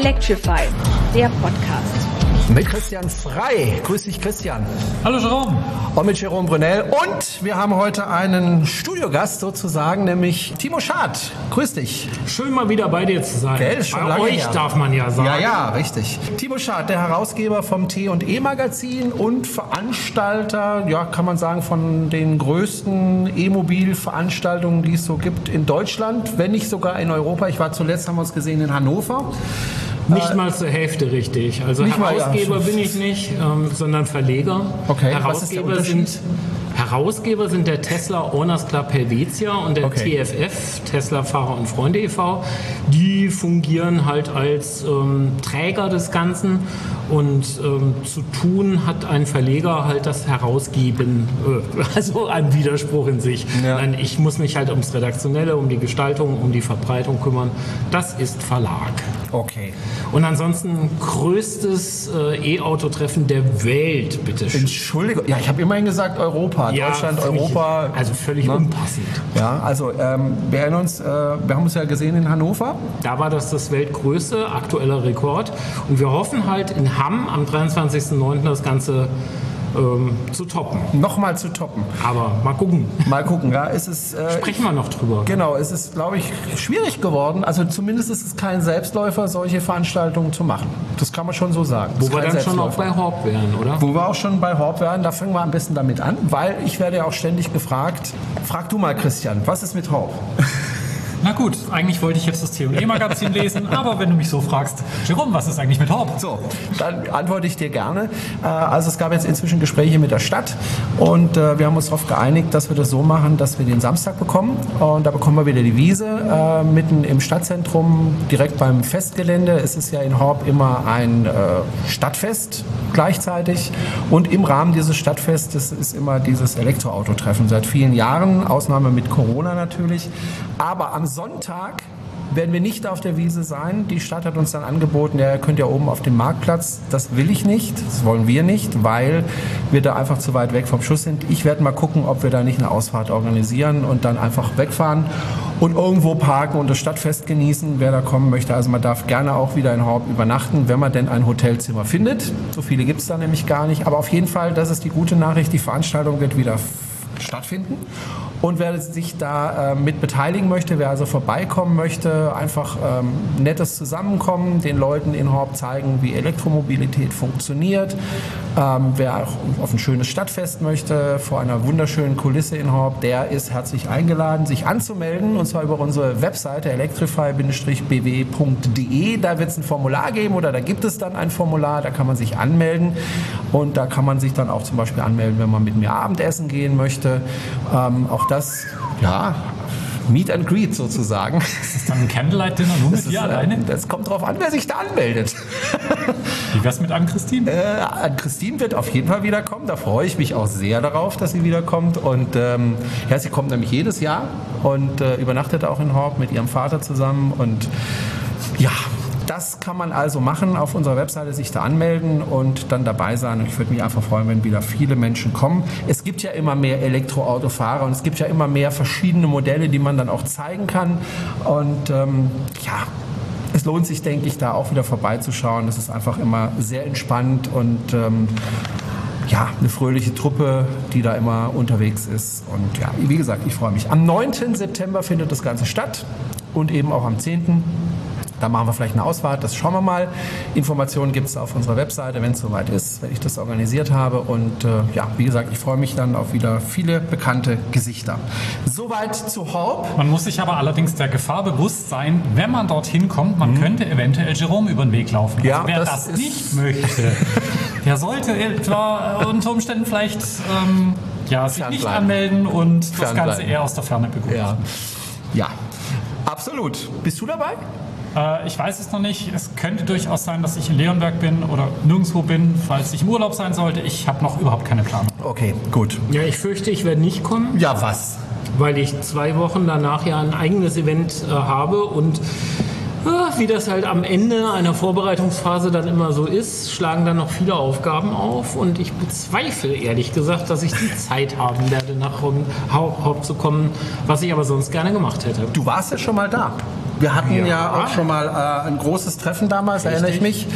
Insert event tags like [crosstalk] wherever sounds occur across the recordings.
Electrify, der Podcast. Mit Christian Frei. Grüß dich, Christian. Hallo Jerome. Und mit Jerome Brunel. Und wir haben heute einen Studiogast sozusagen, nämlich Timo Schad. Grüß dich. Schön mal wieder bei dir zu sein. Gell, schon bei lange euch her. darf man ja sagen. Ja, ja, richtig. Timo Schad, der Herausgeber vom T&E Magazin und Veranstalter, ja, kann man sagen, von den größten E-Mobil-Veranstaltungen, die es so gibt in Deutschland, wenn nicht sogar in Europa. Ich war zuletzt, haben wir uns gesehen, in Hannover. Nicht mal zur Hälfte richtig. Also Nicht mal, ja. Herausgeber bin ich nicht, ähm, sondern Verleger. Okay, was ist der Herausgeber sind Herausgeber sind der Tesla Owners Club Helvetia und der Okay. TFF, Tesla Fahrer und Freunde e.V. Die fungieren halt als ähm, Träger des Ganzen und ähm, zu tun hat ein Verleger halt das Herausgeben, äh, [laughs] also ein Widerspruch in sich. Ja. Nein, ich muss mich halt ums Redaktionelle, um die Gestaltung, um die Verbreitung kümmern. Das ist Verlag. Okay. Und ansonsten größtes äh, E-Auto-Treffen der Welt, bitteschön. Entschuldigung. Ja, ich habe immerhin gesagt Europa. Deutschland, finde ich- Europa. Also völlig Ne? unpassend. Ja, also ähm, wir erinnern uns, äh, wir haben uns ja gesehen in Hannover. Da war das das weltgrößte, aktueller Rekord. Und wir hoffen halt in Hamm am 23.09. das Ganze ähm, zu toppen. Nochmal zu toppen. Aber mal gucken. Mal gucken, ja, es ist, äh, Sprechen wir noch drüber. genau, es ist, glaube ich, schwierig geworden. Also zumindest ist es kein Selbstläufer, solche Veranstaltungen zu machen. Das kann man schon so sagen. Wo wir dann schon auch bei Haupt wären, oder? Wo wir auch schon bei Horb werden, da fangen wir am besten damit an, weil ich werde ja auch ständig gefragt, frag du mal Christian, was ist mit Horb? Na gut, eigentlich wollte ich jetzt das T&E-Magazin lesen, [laughs] aber wenn du mich so fragst, Jerome, was ist eigentlich mit Horb? So, dann antworte ich dir gerne. Äh, Also es gab jetzt inzwischen Gespräche mit der Stadt und äh, wir haben uns darauf geeinigt, dass wir das so machen, dass wir den Samstag bekommen und da bekommen wir wieder die Wiese äh, mitten im Stadtzentrum, direkt beim Festgelände. Es ist ja in Horb immer ein Stadtfest gleichzeitig und im Rahmen dieses Stadtfestes ist immer dieses Elektroautotreffen seit vielen Jahren, Ausnahme mit Corona natürlich. Aber am Sonntag werden wir nicht auf der Wiese sein. Die Stadt hat uns dann angeboten, ja, ihr könnt ja oben auf dem Marktplatz. Das will ich nicht, das wollen wir nicht, weil wir da einfach zu weit weg vom Schuss sind. Ich werde mal gucken, ob wir da nicht eine Ausfahrt organisieren und dann einfach wegfahren und irgendwo parken und das Stadtfest genießen, wer da kommen möchte. Also man darf gerne auch wieder in Horb übernachten, wenn man denn ein Hotelzimmer findet. So viele gibt es da nämlich gar nicht. Aber auf jeden Fall, das ist die gute Nachricht, die Veranstaltung wird wieder stattfinden. Und wer sich da äh, mit beteiligen möchte, wer also vorbeikommen möchte, einfach ähm, nettes Zusammenkommen, den Leuten in Horb zeigen, wie Elektromobilität funktioniert. Ähm, wer auch auf ein schönes Stadtfest möchte, vor einer wunderschönen Kulisse in Horb, der ist herzlich eingeladen, sich anzumelden. Und zwar über unsere Webseite electrify-bw.de. Da wird es ein Formular geben oder da gibt es dann ein Formular, da kann man sich anmelden. Und da kann man sich dann auch zum Beispiel anmelden, wenn man mit mir Abendessen gehen möchte. Ähm, auch das, ja, Meet and Greet sozusagen. Ist das dann ein Candlelight-Dinner nur mit dir ist, alleine? äh, das kommt drauf an, wer sich da anmeldet. [laughs] Wie wär's mit Ann-Christine? Äh, an Christine wird auf jeden Fall wiederkommen. Da freue ich mich auch sehr darauf, dass sie wiederkommt. Und ähm, ja, sie kommt nämlich jedes Jahr und äh, übernachtet auch in Horb mit ihrem Vater zusammen. Und ja, das kann man also machen, auf unserer Webseite sich da anmelden und dann dabei sein. Und ich würde mich einfach freuen, wenn wieder viele Menschen kommen. Es gibt ja immer mehr Elektroautofahrer und es gibt ja immer mehr verschiedene Modelle, die man dann auch zeigen kann. Und ähm, ja, es lohnt sich, denke ich, da auch wieder vorbeizuschauen. Es ist einfach immer sehr entspannt und ähm, ja, eine fröhliche Truppe, die da immer unterwegs ist. Und ja, wie gesagt, ich freue mich. Am 9. September findet das Ganze statt und eben auch am 10. Da machen wir vielleicht eine Ausfahrt, das schauen wir mal. Informationen gibt es auf unserer Webseite, wenn es soweit ist, wenn ich das organisiert habe. Und äh, ja, wie gesagt, ich freue mich dann auf wieder viele bekannte Gesichter. Soweit zu Horb. Man muss sich aber allerdings der Gefahr bewusst sein, wenn man dorthin kommt, man könnte eventuell Jerome über den Weg laufen. Mhm. Ja, also wer das das, nicht möchte, der sollte etwa unter Umständen vielleicht ähm, ja, sich nicht anmelden und das Ganze eher aus der Ferne begutachten. Ja. Ja, absolut. Bist du dabei? Äh, ich weiß es noch nicht. Es könnte durchaus sein, dass ich in Leonberg bin oder nirgendwo bin, falls ich im Urlaub sein sollte. Ich habe noch überhaupt keine Planung. Okay, gut. Ja, ich fürchte, ich werde nicht kommen. Ja, was? weil ich zwei Wochen danach ja ein eigenes Event äh, habe und ah, wie das halt am Ende einer Vorbereitungsphase dann immer so ist, schlagen dann noch viele Aufgaben auf und ich bezweifle ehrlich gesagt, dass ich die [laughs] Zeit haben werde, nach Hau- Hau- Haupt zu kommen, was ich aber sonst gerne gemacht hätte. Du warst ja schon mal da. Wir hatten ja, Ja. auch schon mal äh, ein großes Treffen damals, erinnere ich mich.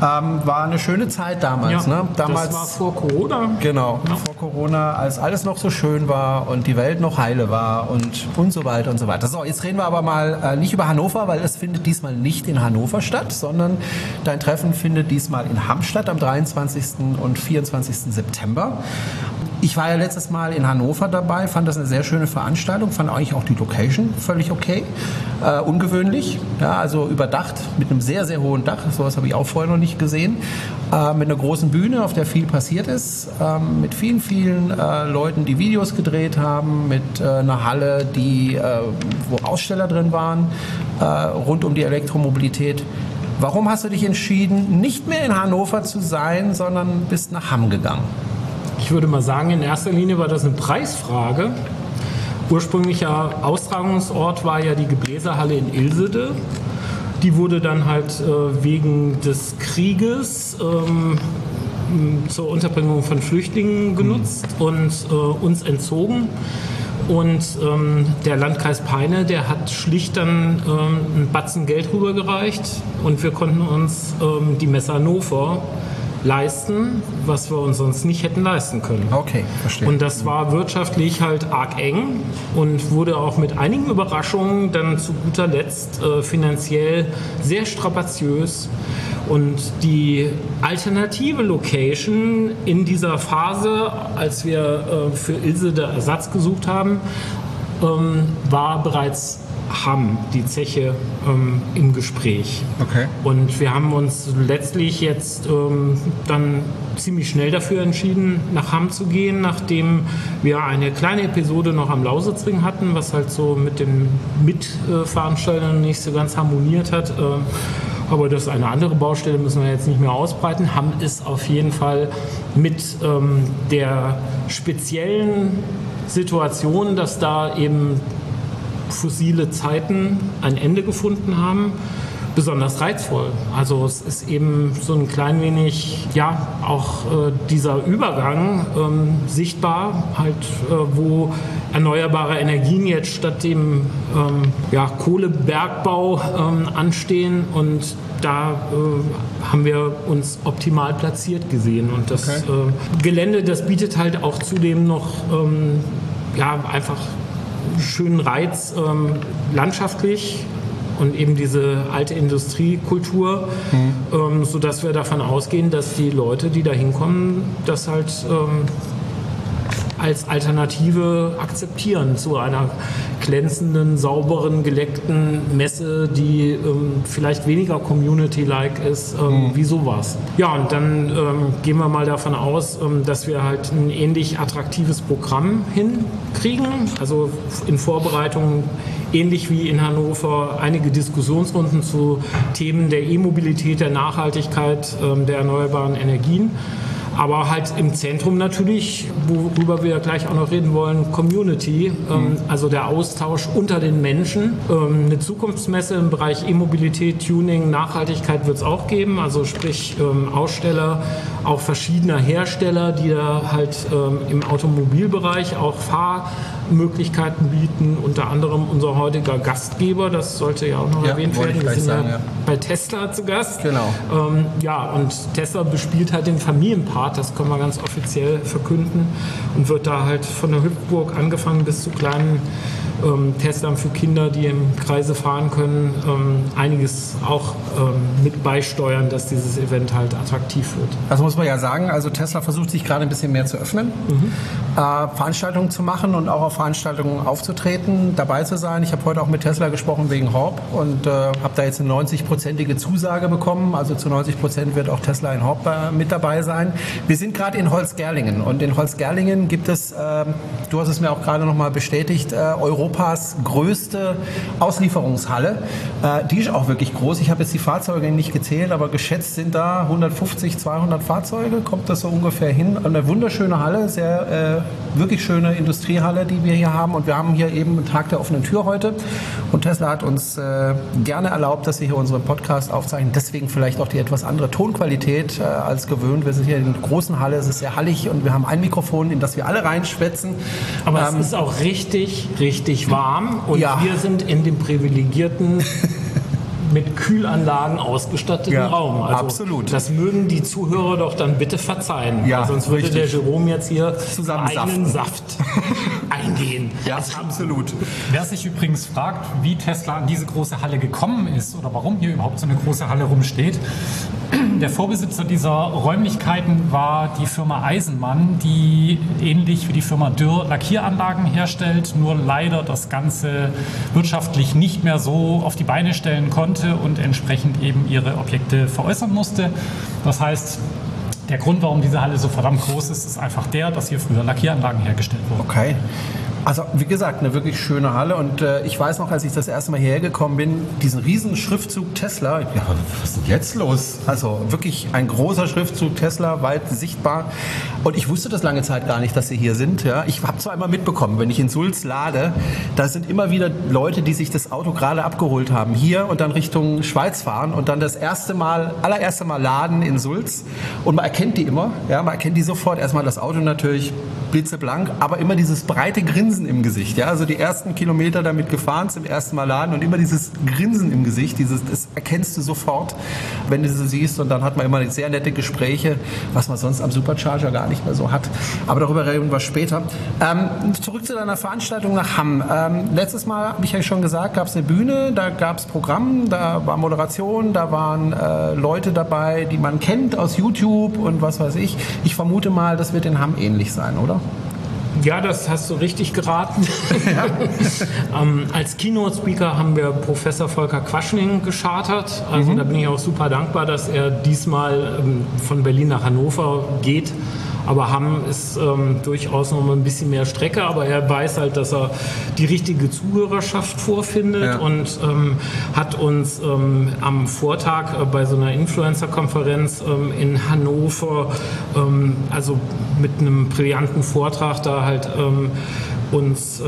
Ähm, war eine schöne Zeit damals. Ja, ne? damals das war vor Corona. Genau, vor Corona, als alles noch so schön war und die Welt noch heile war und, und so weiter und so weiter. So, jetzt reden wir aber mal äh, nicht über Hannover, weil es findet diesmal nicht in Hannover statt, sondern dein Treffen findet diesmal in Hamm statt am 23. und 24. September. Ich war ja letztes Mal in Hannover dabei, fand das eine sehr schöne Veranstaltung, fand eigentlich auch die Location völlig okay, äh, ungewöhnlich, ja, also überdacht mit einem sehr, sehr hohen Dach, sowas habe ich auch vorher noch nicht gesehen, äh, mit einer großen Bühne, auf der viel passiert ist, ähm, mit vielen, vielen äh, Leuten, die Videos gedreht haben, mit äh, einer Halle, die, äh, wo Aussteller drin waren, äh, rund um die Elektromobilität. Warum hast du dich entschieden, nicht mehr in Hannover zu sein, sondern bist nach Hamm gegangen? Ich würde mal sagen, in erster Linie war das eine Preisfrage. Ursprünglicher Austragungsort war ja die Gebläsehalle in Ilsede. Die wurde dann halt äh, wegen des Krieges ähm, zur Unterbringung von Flüchtlingen genutzt und äh, uns entzogen. Und ähm, der Landkreis Peine, der hat schlicht dann ähm, einen Batzen Geld rübergereicht und wir konnten uns ähm, die Messe Hannover leisten, was wir uns sonst nicht hätten leisten können. Okay, verstehe. Und das war wirtschaftlich halt arg eng und wurde auch mit einigen Überraschungen dann zu guter Letzt äh, finanziell sehr strapaziös. Und die alternative Location in dieser Phase, als wir äh, für Ilse der Ersatz gesucht haben, ähm, war bereits Hamm, die Zeche, ähm, im Gespräch. Okay. Und wir haben uns letztlich jetzt ähm, dann ziemlich schnell dafür entschieden, nach Hamm zu gehen, nachdem wir eine kleine Episode noch am Lausitzring hatten, was halt so mit den Mitveranstaltern nicht so ganz harmoniert hat. Ähm, aber das ist eine andere Baustelle, müssen wir jetzt nicht mehr ausbreiten. Hamm ist auf jeden Fall mit ähm, der speziellen Situation, dass da eben fossile Zeiten ein Ende gefunden haben, besonders reizvoll. Also es ist eben so ein klein wenig, ja, auch äh, dieser Übergang ähm, sichtbar, halt, äh, wo erneuerbare Energien jetzt statt dem ähm, ja, Kohlebergbau ähm, anstehen und da äh, haben wir uns optimal platziert gesehen. Und das Okay. äh, Gelände, das bietet halt auch zudem noch ähm, ja, einfach schönen Reiz ähm, landschaftlich und eben diese alte Industriekultur, ähm, sodass wir davon ausgehen, dass die Leute, die da hinkommen, das halt ähm, als Alternative akzeptieren zu einer glänzenden, sauberen, geleckten Messe, die ähm, vielleicht weniger community-like ist, ähm, wie sowas. Ja, und dann ähm, gehen wir mal davon aus, ähm, dass wir halt ein ähnlich attraktives Programm hinkriegen. Also in Vorbereitung ähnlich wie in Hannover einige Diskussionsrunden zu Themen der E-Mobilität, der Nachhaltigkeit, ähm, der erneuerbaren Energien. Aber halt im Zentrum natürlich, worüber wir gleich auch noch reden wollen, Community, ähm, also der Austausch unter den Menschen. Ähm, eine Zukunftsmesse im Bereich E-Mobilität, Tuning, Nachhaltigkeit wird es auch geben, also sprich ähm, Aussteller, auch verschiedener Hersteller, die da halt ähm, im Automobilbereich auch Fahrmöglichkeiten bieten, unter anderem unser heutiger Gastgeber, das sollte ja auch noch Ja, erwähnt werden. Wir sind sagen, ja ja. bei Tesla zu Gast. Genau. Ähm, ja, und Tesla bespielt halt den Familienpart, das können wir ganz offiziell verkünden und wird da halt von der Hüpfburg angefangen bis zu kleinen ähm, Teslern für Kinder, die im Kreise fahren können, ähm, einiges auch ähm, mit beisteuern, dass dieses Event halt attraktiv wird. Also muss man ja sagen, also Tesla versucht sich gerade ein bisschen mehr zu öffnen, äh, Veranstaltungen zu machen und auch auf Veranstaltungen aufzutreten, dabei zu sein. Ich habe heute auch mit Tesla gesprochen wegen Horb und äh, habe da jetzt eine 90-prozentige Zusage bekommen. Also zu 90 Prozent wird auch Tesla in Horb äh, mit dabei sein. Wir sind gerade in Holzgerlingen und in Holzgerlingen gibt es, ähm, du hast es mir auch gerade nochmal bestätigt, äh, Europas größte Auslieferungshalle. Äh, die ist auch wirklich groß. Ich habe jetzt die Fahrzeuge nicht gezählt, aber geschätzt sind da 150, 200 Fahrzeuge. Kommt das so ungefähr hin? Eine wunderschöne Halle, sehr äh, wirklich schöne Industriehalle, die wir hier haben. Und wir haben hier eben einen Tag der offenen Tür heute. Und Tesla hat uns äh, gerne erlaubt, dass wir hier unseren Podcast aufzeichnen. Deswegen vielleicht auch die etwas andere Tonqualität äh, als gewöhnt. Wir sind hier in einer großen Halle, es ist sehr hallig und wir haben ein Mikrofon, in das wir alle reinschwätzen. Aber Ähm, es ist auch richtig, richtig ziemlich warm und Ja. wir sind in dem privilegierten [laughs] mit Kühlanlagen ausgestatteten Ja, Raum. Also absolut. Das mögen die Zuhörer doch dann bitte verzeihen. Ja, weil sonst würde richtig. der Jerome jetzt hier Zusammensaften. einen Saft [laughs] eingehen. Ja, haben- absolut. Wer sich übrigens fragt, wie Tesla an diese große Halle gekommen ist oder warum hier überhaupt so eine große Halle rumsteht, [clears throat] der Vorbesitzer dieser Räumlichkeiten war die Firma Eisenmann, die ähnlich wie die Firma Dürr Lackieranlagen herstellt, nur leider das Ganze wirtschaftlich nicht mehr so auf die Beine stellen konnte und entsprechend eben ihre Objekte veräußern musste. Das heißt, der Grund, warum diese Halle so verdammt groß ist, ist einfach der, dass hier früher Lackieranlagen hergestellt wurden. Okay. Also wie gesagt, eine wirklich schöne Halle und äh, ich weiß noch, als ich das erste Mal hierher gekommen bin, diesen riesen Schriftzug Tesla, ja, was ist denn jetzt los? Also wirklich ein großer Schriftzug Tesla, weit sichtbar und ich wusste das lange Zeit gar nicht, dass sie hier sind. Ja. Ich habe zwar einmal mitbekommen, wenn ich in Sulz lade, da sind immer wieder Leute, die sich das Auto gerade abgeholt haben, hier und dann Richtung Schweiz fahren und dann das erste Mal, allererste Mal laden in Sulz und man erkennt die immer, ja, man erkennt die sofort, erstmal das Auto natürlich blitzeblank, aber immer dieses breite Grinsen im Gesicht. Ja? Also die ersten Kilometer damit gefahren, zum ersten Mal laden und immer dieses Grinsen im Gesicht, dieses, das erkennst du sofort, wenn du sie siehst und dann hat man immer sehr nette Gespräche, was man sonst am Supercharger gar nicht mehr so hat. Aber darüber reden wir später. Ähm, zurück zu deiner Veranstaltung nach Hamm. Ähm, letztes Mal, habe ich ja schon gesagt, gab es eine Bühne, da gab es Programm, da war Moderation, da waren äh, Leute dabei, die man kennt aus YouTube und was weiß ich. Ich vermute mal, das wird in Hamm ähnlich sein, oder? Ja, das hast du richtig geraten. [laughs] ähm, als Keynote-Speaker haben wir Professor Volker Quaschning geschartert. Also da bin ich auch super dankbar, dass er diesmal ähm, von Berlin nach Hannover geht. Aber Hamm ist ähm, durchaus noch mal ein bisschen mehr Strecke, aber er weiß halt, dass er die richtige Zuhörerschaft vorfindet Ja. und ähm, hat uns ähm, am Vortag äh, bei so einer Influencer-Konferenz ähm, in Hannover, ähm, also mit einem brillanten Vortrag da halt ähm, uns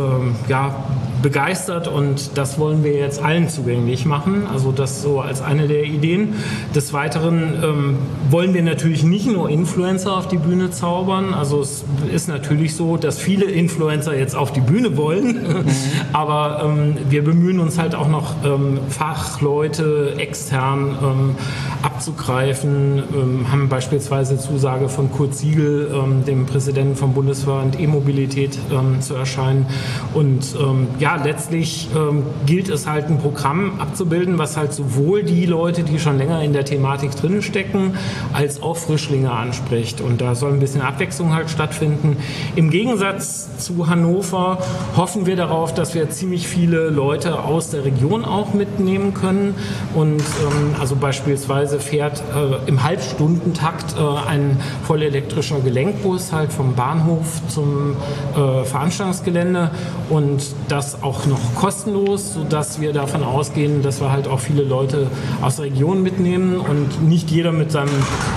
ja, begeistert und das wollen wir jetzt allen zugänglich machen. Also das so als eine der Ideen. Des Weiteren ähm, wollen wir natürlich nicht nur Influencer auf die Bühne zaubern. Also es ist natürlich so, dass viele Influencer jetzt auf die Bühne wollen, [laughs] aber ähm, wir bemühen uns halt auch noch ähm, Fachleute extern ähm, abzugreifen, ähm, haben beispielsweise Zusage von Kurt Siegel, ähm, dem Präsidenten vom Bundesverband E-Mobilität, zu erscheinen. Und ähm, letztlich ähm, gilt es halt ein Programm abzubilden, was halt sowohl die Leute, die schon länger in der Thematik drin stecken, als auch Frischlinge anspricht. Und da soll ein bisschen Abwechslung halt stattfinden. Im Gegensatz zu Hannover hoffen wir darauf, dass wir ziemlich viele Leute aus der Region auch mitnehmen können. Und ähm, also beispielsweise fährt äh, im Halbstundentakt äh, ein vollelektrischer Gelenkbus halt vom Bahnhof zum äh, Veranstaltungsgelände und das auch noch kostenlos, sodass wir davon ausgehen, dass wir halt auch viele Leute aus der Region mitnehmen und nicht jeder mit seinem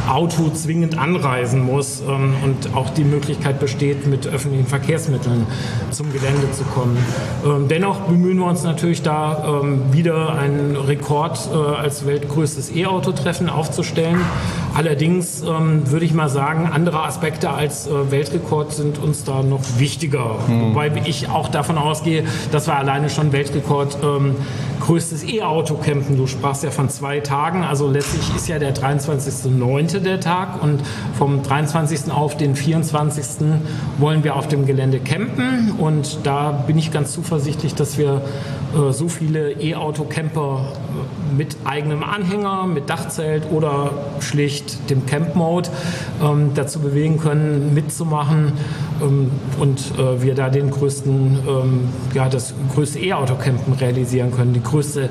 Auto zwingend anreisen muss ähm, und auch die Möglichkeit besteht, mit öffentlichen Verkehrsmitteln zum Gelände zu kommen. Ähm, dennoch bemühen wir uns natürlich da ähm, wieder einen Rekord äh, als weltgrößtes E-Auto-Treffen aufzustellen. Allerdings ähm, würde ich mal sagen, andere Aspekte als äh, Weltrekord sind uns da noch wichtiger. Wobei ich auch davon ausgehe, dass wir alleine schon Weltrekord ähm, größtes E-Auto campen. Du sprachst ja von zwei Tagen. Also letztlich ist ja der 23.09. der Tag und vom 23. auf den 24. wollen wir auf dem Gelände campen und da bin ich ganz zuversichtlich, dass wir äh, so viele E-Auto-Camper äh, mit eigenem Anhänger, mit Dachzelt oder schlicht dem Camp-Mode ähm, dazu bewegen können, mitzumachen ähm, und äh, wir da den größten, ähm, ja, das größte E-Auto-Campen realisieren können. Die größte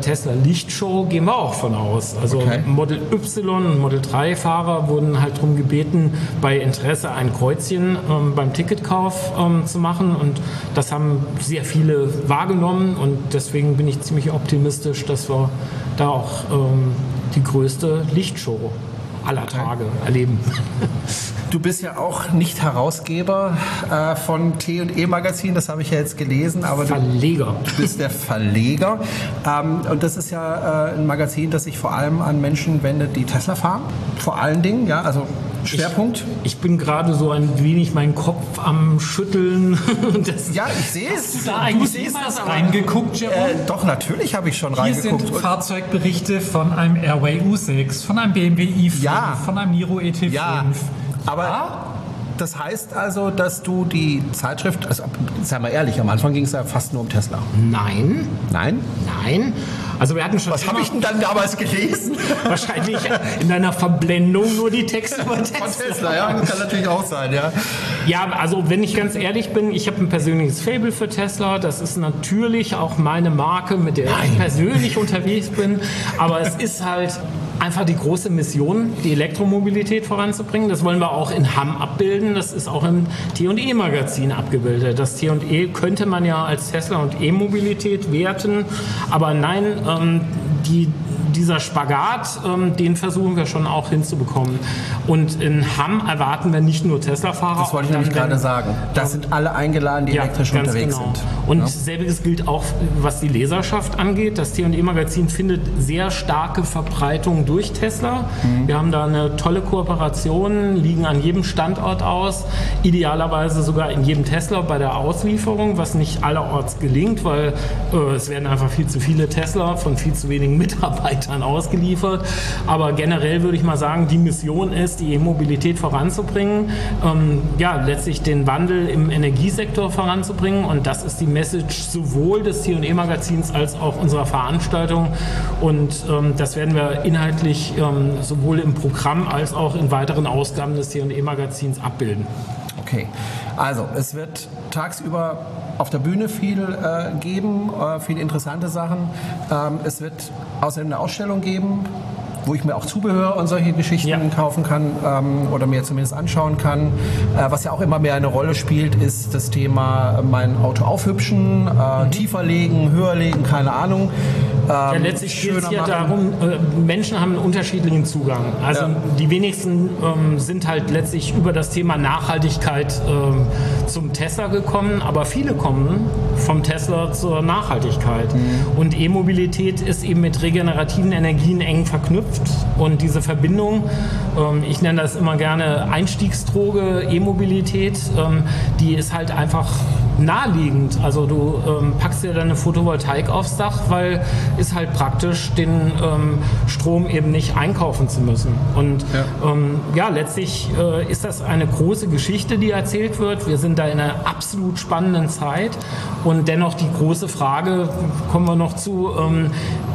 Tesla Lichtshow gehen wir auch von aus. Also Okay. Model Y und Model 3 Fahrer wurden halt darum gebeten, bei Interesse ein Kreuzchen ähm, beim Ticketkauf ähm, zu machen und das haben sehr viele wahrgenommen und deswegen bin ich ziemlich optimistisch, dass wir da auch ähm, die größte Lichtshow aller Tage erleben. Du bist ja auch nicht Herausgeber äh, von T&E Magazin, das habe ich ja jetzt gelesen, aber du Verleger. bist der Verleger. Ähm, und das ist ja äh, ein Magazin, das sich vor allem an Menschen wendet, die Tesla fahren. Vor allen Dingen, ja, also Schwerpunkt? Ich, ich bin gerade so ein wenig meinen Kopf am Schütteln. [laughs] Das, ja, ich sehe es. Da eigentlich jemals reingeguckt, Jerome? Äh, doch, natürlich habe ich schon Hier reingeguckt. sind Und- Fahrzeugberichte von einem Airway U6, von einem BMW i5, Ja. von einem Niro ET5. Ja, aber das heißt also, dass du die Zeitschrift, also sei mal ehrlich, am Anfang ging es ja fast nur um Tesla. Nein, Nein? nein. Also wir hatten schon Was habe ich denn dann damals gelesen? [laughs] wahrscheinlich in deiner Verblendung nur die Texte über Von Tesla. Tesla, ja, das kann natürlich auch sein, ja. Ja, also wenn ich ganz ehrlich bin, ich habe ein persönliches Fable für Tesla. Das ist natürlich auch meine Marke, mit der ich persönlich unterwegs bin. Aber es ist halt einfach die große Mission, die Elektromobilität voranzubringen. Das wollen wir auch in Hamm abbilden. Das ist auch im T&E-Magazin abgebildet. Das T&E könnte man ja als Tesla und E-Mobilität werten. Aber nein, ähm, die dieser Spagat, ähm, den versuchen wir schon auch hinzubekommen. Und in Hamm erwarten wir nicht nur Tesla-Fahrer. Das wollte ich nämlich gerade sagen. Das sind alle eingeladen, die elektrisch ganz unterwegs genau. sind. Und Ja. selbiges gilt auch, was die Leserschaft angeht. Das T&E-Magazin findet sehr starke Verbreitung durch Tesla. Mhm. Wir haben da eine tolle Kooperation, liegen an jedem Standort aus, idealerweise sogar in jedem Tesla bei der Auslieferung, was nicht allerorts gelingt, weil äh, es werden einfach viel zu viele Tesla von viel zu wenigen [laughs] Mitarbeitern ausgeliefert. Aber generell würde ich mal sagen, die Mission ist, die E-Mobilität voranzubringen, ähm, ja, letztlich den Wandel im Energiesektor voranzubringen. Und das ist die Message sowohl des T&E-Magazins als auch unserer Veranstaltung. Und ähm, das werden wir inhaltlich ähm, sowohl im Programm als auch in weiteren Ausgaben des T&E-Magazins abbilden. Okay, also es wird tagsüber auf der Bühne viel äh, geben, äh, viele interessante Sachen. Ähm, es wird außerdem eine Ausstellung geben, wo ich mir auch Zubehör und solche Geschichten Ja. kaufen kann ähm, oder mir zumindest anschauen kann. Äh, was ja auch immer mehr eine Rolle spielt, ist das Thema äh, mein Auto aufhübschen, äh, tiefer legen, höher legen, keine Ahnung. Ja, Ähm, letztlich geht es machen. darum, äh, Menschen haben einen unterschiedlichen Zugang. Also Ja. die wenigsten ähm, sind halt letztlich über das Thema Nachhaltigkeit ähm, zum Tesla gekommen, aber viele kommen vom Tesla zur Nachhaltigkeit. Mhm. Und E-Mobilität ist eben mit regenerativen Energien eng verknüpft. Und diese Verbindung, ähm, ich nenne das immer gerne Einstiegsdroge, E-Mobilität, ähm, die ist halt einfach naheliegend. Also du ähm, packst dir deine Photovoltaik aufs Dach, weil ist halt praktisch, den ähm, Strom eben nicht einkaufen zu müssen. Und ja, ähm, ja letztlich äh, ist das eine große Geschichte, die erzählt wird. Wir sind da in einer absolut spannenden Zeit und dennoch die große Frage, kommen wir noch zu, ähm,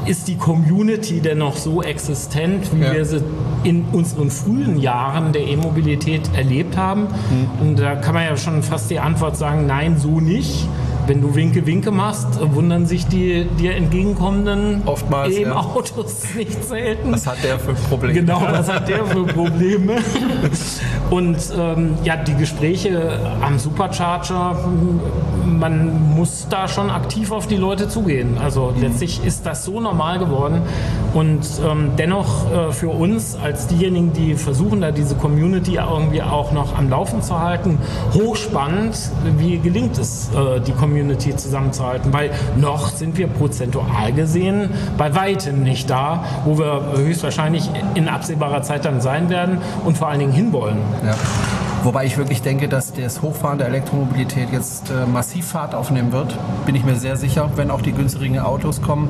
ist die Community denn noch so existent, wie Ja. wir sie in unseren frühen Jahren der E-Mobilität erlebt haben? Mhm. Und da kann man ja schon fast die Antwort sagen, nein, so nicht. Wenn du Winke Winke machst, wundern sich die dir entgegenkommenden Oftmals, ja. E-Autos nicht selten. Was hat der für Probleme? Genau, was hat der für Probleme? Und ähm, ja, die Gespräche am Supercharger, man muss da schon aktiv auf die Leute zugehen. Also letztlich ist das so normal geworden. Und ähm, dennoch äh, für uns als diejenigen, die versuchen, da diese Community irgendwie auch noch am Laufen zu halten, hochspannend, wie gelingt es, äh, die Community zusammenzuhalten. Weil noch sind wir prozentual gesehen bei weitem nicht da, wo wir höchstwahrscheinlich in absehbarer Zeit dann sein werden und vor allen Dingen hinwollen. Ja. Wobei ich wirklich denke, dass das Hochfahren der Elektromobilität jetzt äh, massiv Fahrt aufnehmen wird. Bin ich mir sehr sicher, wenn auch die günstigen Autos kommen.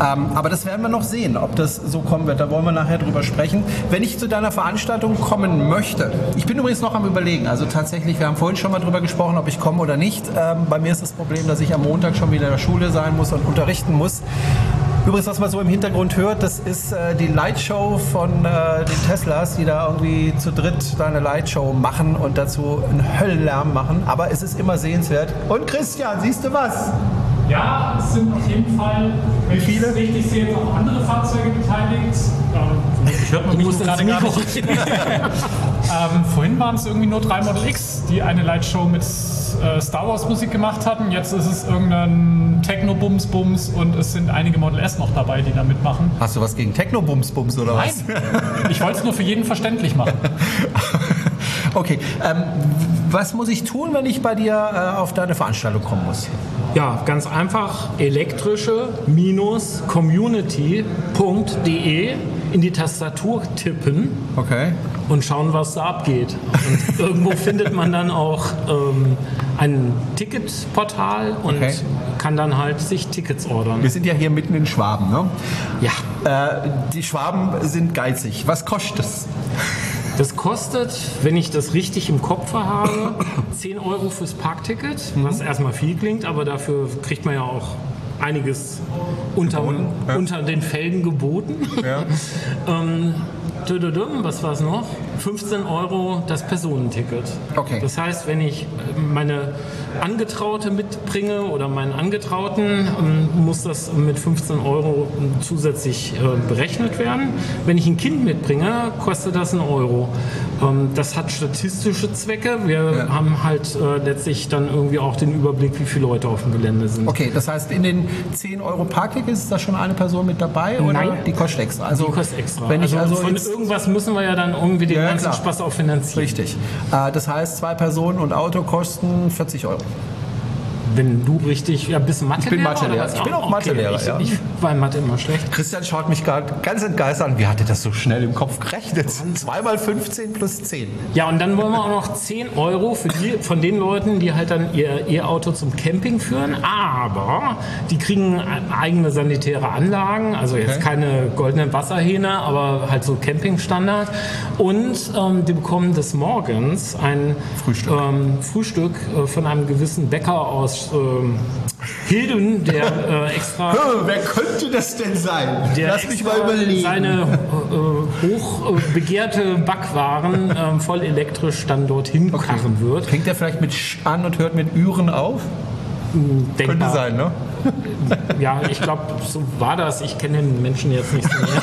Ähm, aber das werden wir noch sehen, ob das so kommen wird. Da wollen wir nachher drüber sprechen. Wenn ich zu deiner Veranstaltung kommen möchte, ich bin übrigens noch am Überlegen. Also tatsächlich, wir haben vorhin schon mal drüber gesprochen, ob ich komme oder nicht. Ähm, bei mir ist das Problem, dass ich am Montag schon wieder in der Schule sein muss und unterrichten muss. Übrigens, was man so im Hintergrund hört, das ist äh, die Lightshow von äh, den Teslas, die da irgendwie zu dritt da eine Lightshow machen und dazu einen Höllenlärm machen. Aber es ist immer sehenswert. Und Christian, siehst du was? Ja, es sind auf jeden Fall, wenn ich viele? es richtig sehe, jetzt auch andere Fahrzeuge beteiligt. Ähm, ich hört man mich gerade gar nicht. [laughs] ähm, vorhin waren es irgendwie nur drei Model X, die eine Lightshow mit äh, Star Wars Musik gemacht hatten. Jetzt ist es irgendein Techno-Bums-Bums und es sind einige Model S noch dabei, die da mitmachen. Hast du was gegen Techno-Bums-Bums oder Nein, ich wollte es nur für jeden verständlich machen. [laughs] Okay, ähm, was muss ich tun, wenn ich bei dir äh, auf deine Veranstaltung kommen muss? Ja, ganz einfach elektrische-community.de in die Tastatur tippen Okay. und schauen, was da abgeht. Und [laughs] irgendwo findet man dann auch ähm, ein Ticketportal und Okay. kann dann halt sich Tickets ordern. Wir sind ja hier mitten in Schwaben, ne? Ja, Äh, die Schwaben sind geizig. Was kostet es? Das kostet, wenn ich das richtig im Kopf habe, [coughs] 10 Euro fürs Parkticket, was erstmal viel klingt, aber dafür kriegt man ja auch einiges unter, ja. unter den Felgen geboten. Ja. [laughs] Ähm, was war es noch? 15 Euro das Personenticket. Okay. Das heißt, wenn ich äh, meine Angetraute mitbringe oder meinen Angetrauten, ähm, muss das mit 15 Euro zusätzlich äh, berechnet werden. Wenn ich ein Kind mitbringe, kostet das einen Euro. Ähm, Das hat statistische Zwecke. Wir Ja. haben halt äh, letztlich dann irgendwie auch den Überblick, wie viele Leute auf dem Gelände sind. Okay, das heißt, in den 10 Euro Parktickets ist da schon eine Person mit dabei? Oder Nein. die kostet extra? Also, Die kostet extra. Wenn ich also, also, von irgendwas müssen wir ja dann irgendwie den ja, ganzen klar. Spaß auch finanzieren. Richtig. Äh, das heißt, zwei Personen und Auto kosten 40 Euro. Wenn du richtig, ja, bist du Mathelehrer? bin Mathelehrer. Ich bin auch Okay, Mathelehrer, Ich, ja. ich war in Mathe immer schlecht. Christian schaut mich gerade ganz entgeistert an. Wie hat er das so schnell im Kopf gerechnet? 2 mal 15 plus 10. Ja, und dann wollen wir auch noch 10 Euro für die, von den Leuten, die halt dann ihr E-Auto zum Camping führen. Aber die kriegen eigene sanitäre Anlagen, also jetzt Okay. keine goldenen Wasserhähne, aber halt so Campingstandard. Und ähm, die bekommen des Morgens ein Frühstück. ähm, Frühstück äh, von einem gewissen Bäcker aus ähm, Hilden, der äh, extra wer könnte das denn sein? der extra seine äh, äh, hoch äh, begehrte Backwaren äh, voll elektrisch dann dorthin karren wird. Fängt er vielleicht mit Sch an und hört mit Üren auf? Denkbar. Könnte sein, ne? Ja, ich glaube, so war das. Ich kenne den Menschen jetzt nicht so [laughs] mehr.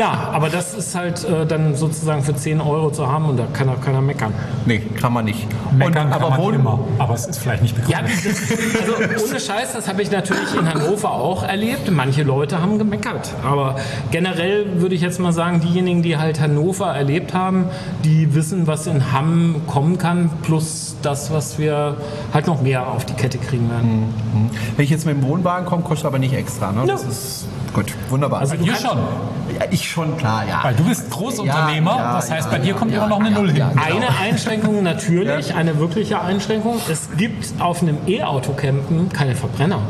Ja, aber das ist halt äh, dann sozusagen für 10 Euro zu haben und da kann auch keiner meckern. Nee, kann man nicht. Meckern und, kann aber man wohnen, immer, aber es ist vielleicht nicht begründet. Ja, das, also ohne Scheiß, das habe ich natürlich in Hannover auch erlebt. Manche Leute haben gemeckert. Aber generell würde ich jetzt mal sagen, diejenigen, die halt Hannover erlebt haben, die wissen, was in Hamm kommen kann, plus das, was wir halt noch mehr auf die Kette kriegen werden. Wenn ich jetzt mit dem Wohnwagen komme, kostet aber nicht extra. Ne? Das Ja. ist gut, wunderbar. Also Bei dir schon, ja, ich schon, klar, ja. weil du bist Großunternehmer, Ja, ja, das heißt, ja, bei dir kommt ja, immer noch eine ja, Null hin. Eine Einschränkung natürlich, eine wirkliche Einschränkung. Es gibt auf einem E-Auto-Campen keine Verbrenner.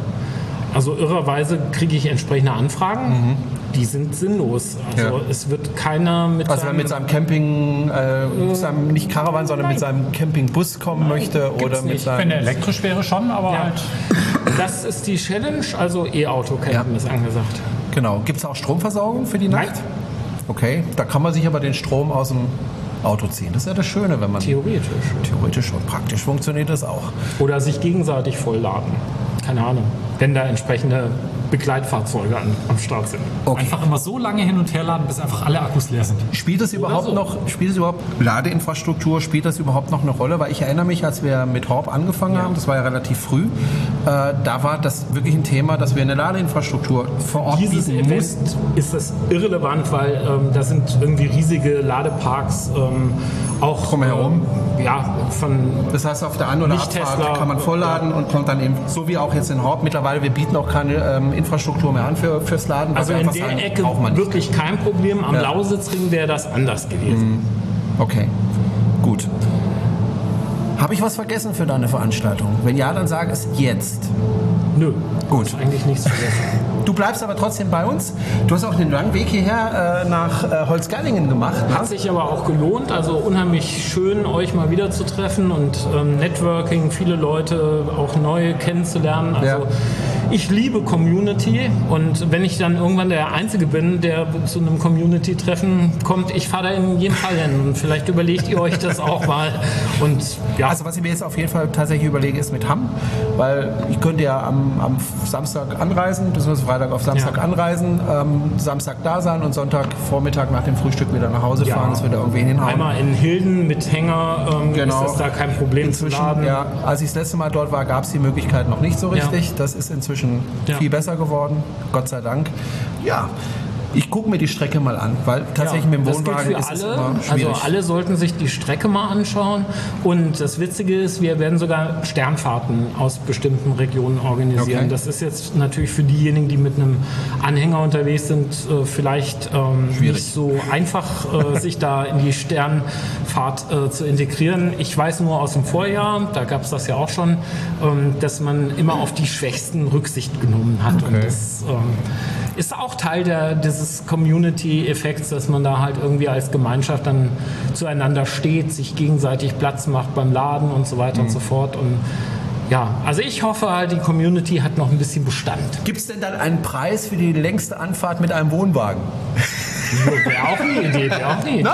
Also irrerweise kriege ich entsprechende Anfragen, die sind sinnlos. Also Mhm. Ja. es wird keiner mit Also wenn seinem- mit seinem Camping, äh, mit seinem, nicht Caravan, sondern mit seinem Campingbus kommen möchte oder mit nicht. seinem... Wenn er elektrisch wäre schon, aber Ja. halt Das ist die Challenge, also E-Auto-Campen Ja. ist angesagt. Genau. Gibt es auch Stromversorgung für die Nein. Nacht? Okay, da kann man sich aber den Strom aus dem Auto ziehen. Das ist ja das Schöne, wenn man... Theoretisch. Theoretisch und praktisch funktioniert das auch. Oder sich gegenseitig vollladen. Keine Ahnung. Wenn da entsprechende Begleitfahrzeuge an, am Start sind. Okay. einfach immer so lange hin und her laden, bis einfach alle Akkus leer sind. Spielt das überhaupt so. noch, spielt das überhaupt Ladeinfrastruktur, spielt das überhaupt noch eine Rolle? Weil ich erinnere mich, als wir mit Horb angefangen haben, das war ja relativ früh, äh, da war das wirklich ein Thema, dass wir eine Ladeinfrastruktur vor Ort Dieses bieten mussten. ist das irrelevant, weil ähm, da sind irgendwie riesige Ladeparks ähm, auch Drumherum? Äh, ja, von Das heißt, auf der An- oder Abfahrt kann man vollladen und kommt dann eben, so wie auch jetzt in Horb mittlerweile, wir bieten auch keine ähm, Infrastruktur mehr an für, fürs Laden. also in der sagen, Ecke braucht man nicht. wirklich kein Problem. Am Ja. Lausitzring wäre das anders gewesen. Okay, gut. Habe ich was vergessen für deine Veranstaltung? Wenn ja, dann sag es jetzt. Nö, Gut. eigentlich nichts vergessen. [laughs] Du bleibst aber trotzdem bei uns. Du hast auch den langen Weg hierher äh, nach äh, Holzgerlingen gemacht. Ne? Hat sich aber auch gelohnt, also unheimlich schön, euch mal wieder zu treffen und ähm, Networking, viele Leute auch neu kennenzulernen. Also Ja. Ich liebe Community und wenn ich dann irgendwann der Einzige bin, der zu einem Community-Treffen kommt, ich fahre da in jedem Fall hin und vielleicht überlegt ihr euch das auch mal. Und ja, Also was ich mir jetzt auf jeden Fall tatsächlich überlege, ist mit Hamm, weil ich könnte ja am, am Samstag anreisen, beziehungsweise Freitag auf Samstag Ja. anreisen, ähm, Samstag da sein und Sonntag Vormittag nach dem Frühstück wieder nach Hause Ja. fahren, dass wir da irgendwie hinhauen. einmal in Hilden mit Hänger ähm, Genau. ist das da kein Problem Inzwischen, zu laden. ja, als ich das letzte Mal dort war, gab es die Möglichkeit noch nicht so richtig. Das ist inzwischen Ja. viel besser geworden, Gott sei Dank. Ja, Ich gucke mir die Strecke mal an, weil tatsächlich Ja, mit dem das gilt Wohnwagen für ist es alle. Also alle sollten sich die Strecke mal anschauen. Und das Witzige ist, wir werden sogar Sternfahrten aus bestimmten Regionen organisieren. Okay. Das ist jetzt natürlich für diejenigen, die mit einem Anhänger unterwegs sind, äh, vielleicht ähm, nicht so einfach, äh, [laughs] sich da in die Sternfahrt äh, zu integrieren. Ich weiß nur aus dem Vorjahr, da gab es das ja auch schon, ähm, dass man immer auf die Schwächsten Rücksicht genommen hat. Und Okay. das ähm, ist auch Teil der, dieses Community-Effekts, dass man da halt irgendwie als Gemeinschaft dann zueinander steht, sich gegenseitig Platz macht beim Laden und so weiter und so fort. Und ja, also ich hoffe halt, die Community hat noch ein bisschen Bestand. Gibt es denn dann einen Preis für die längste Anfahrt mit einem Wohnwagen? Wäre auch eine Idee, wäre auch eine [laughs] Idee.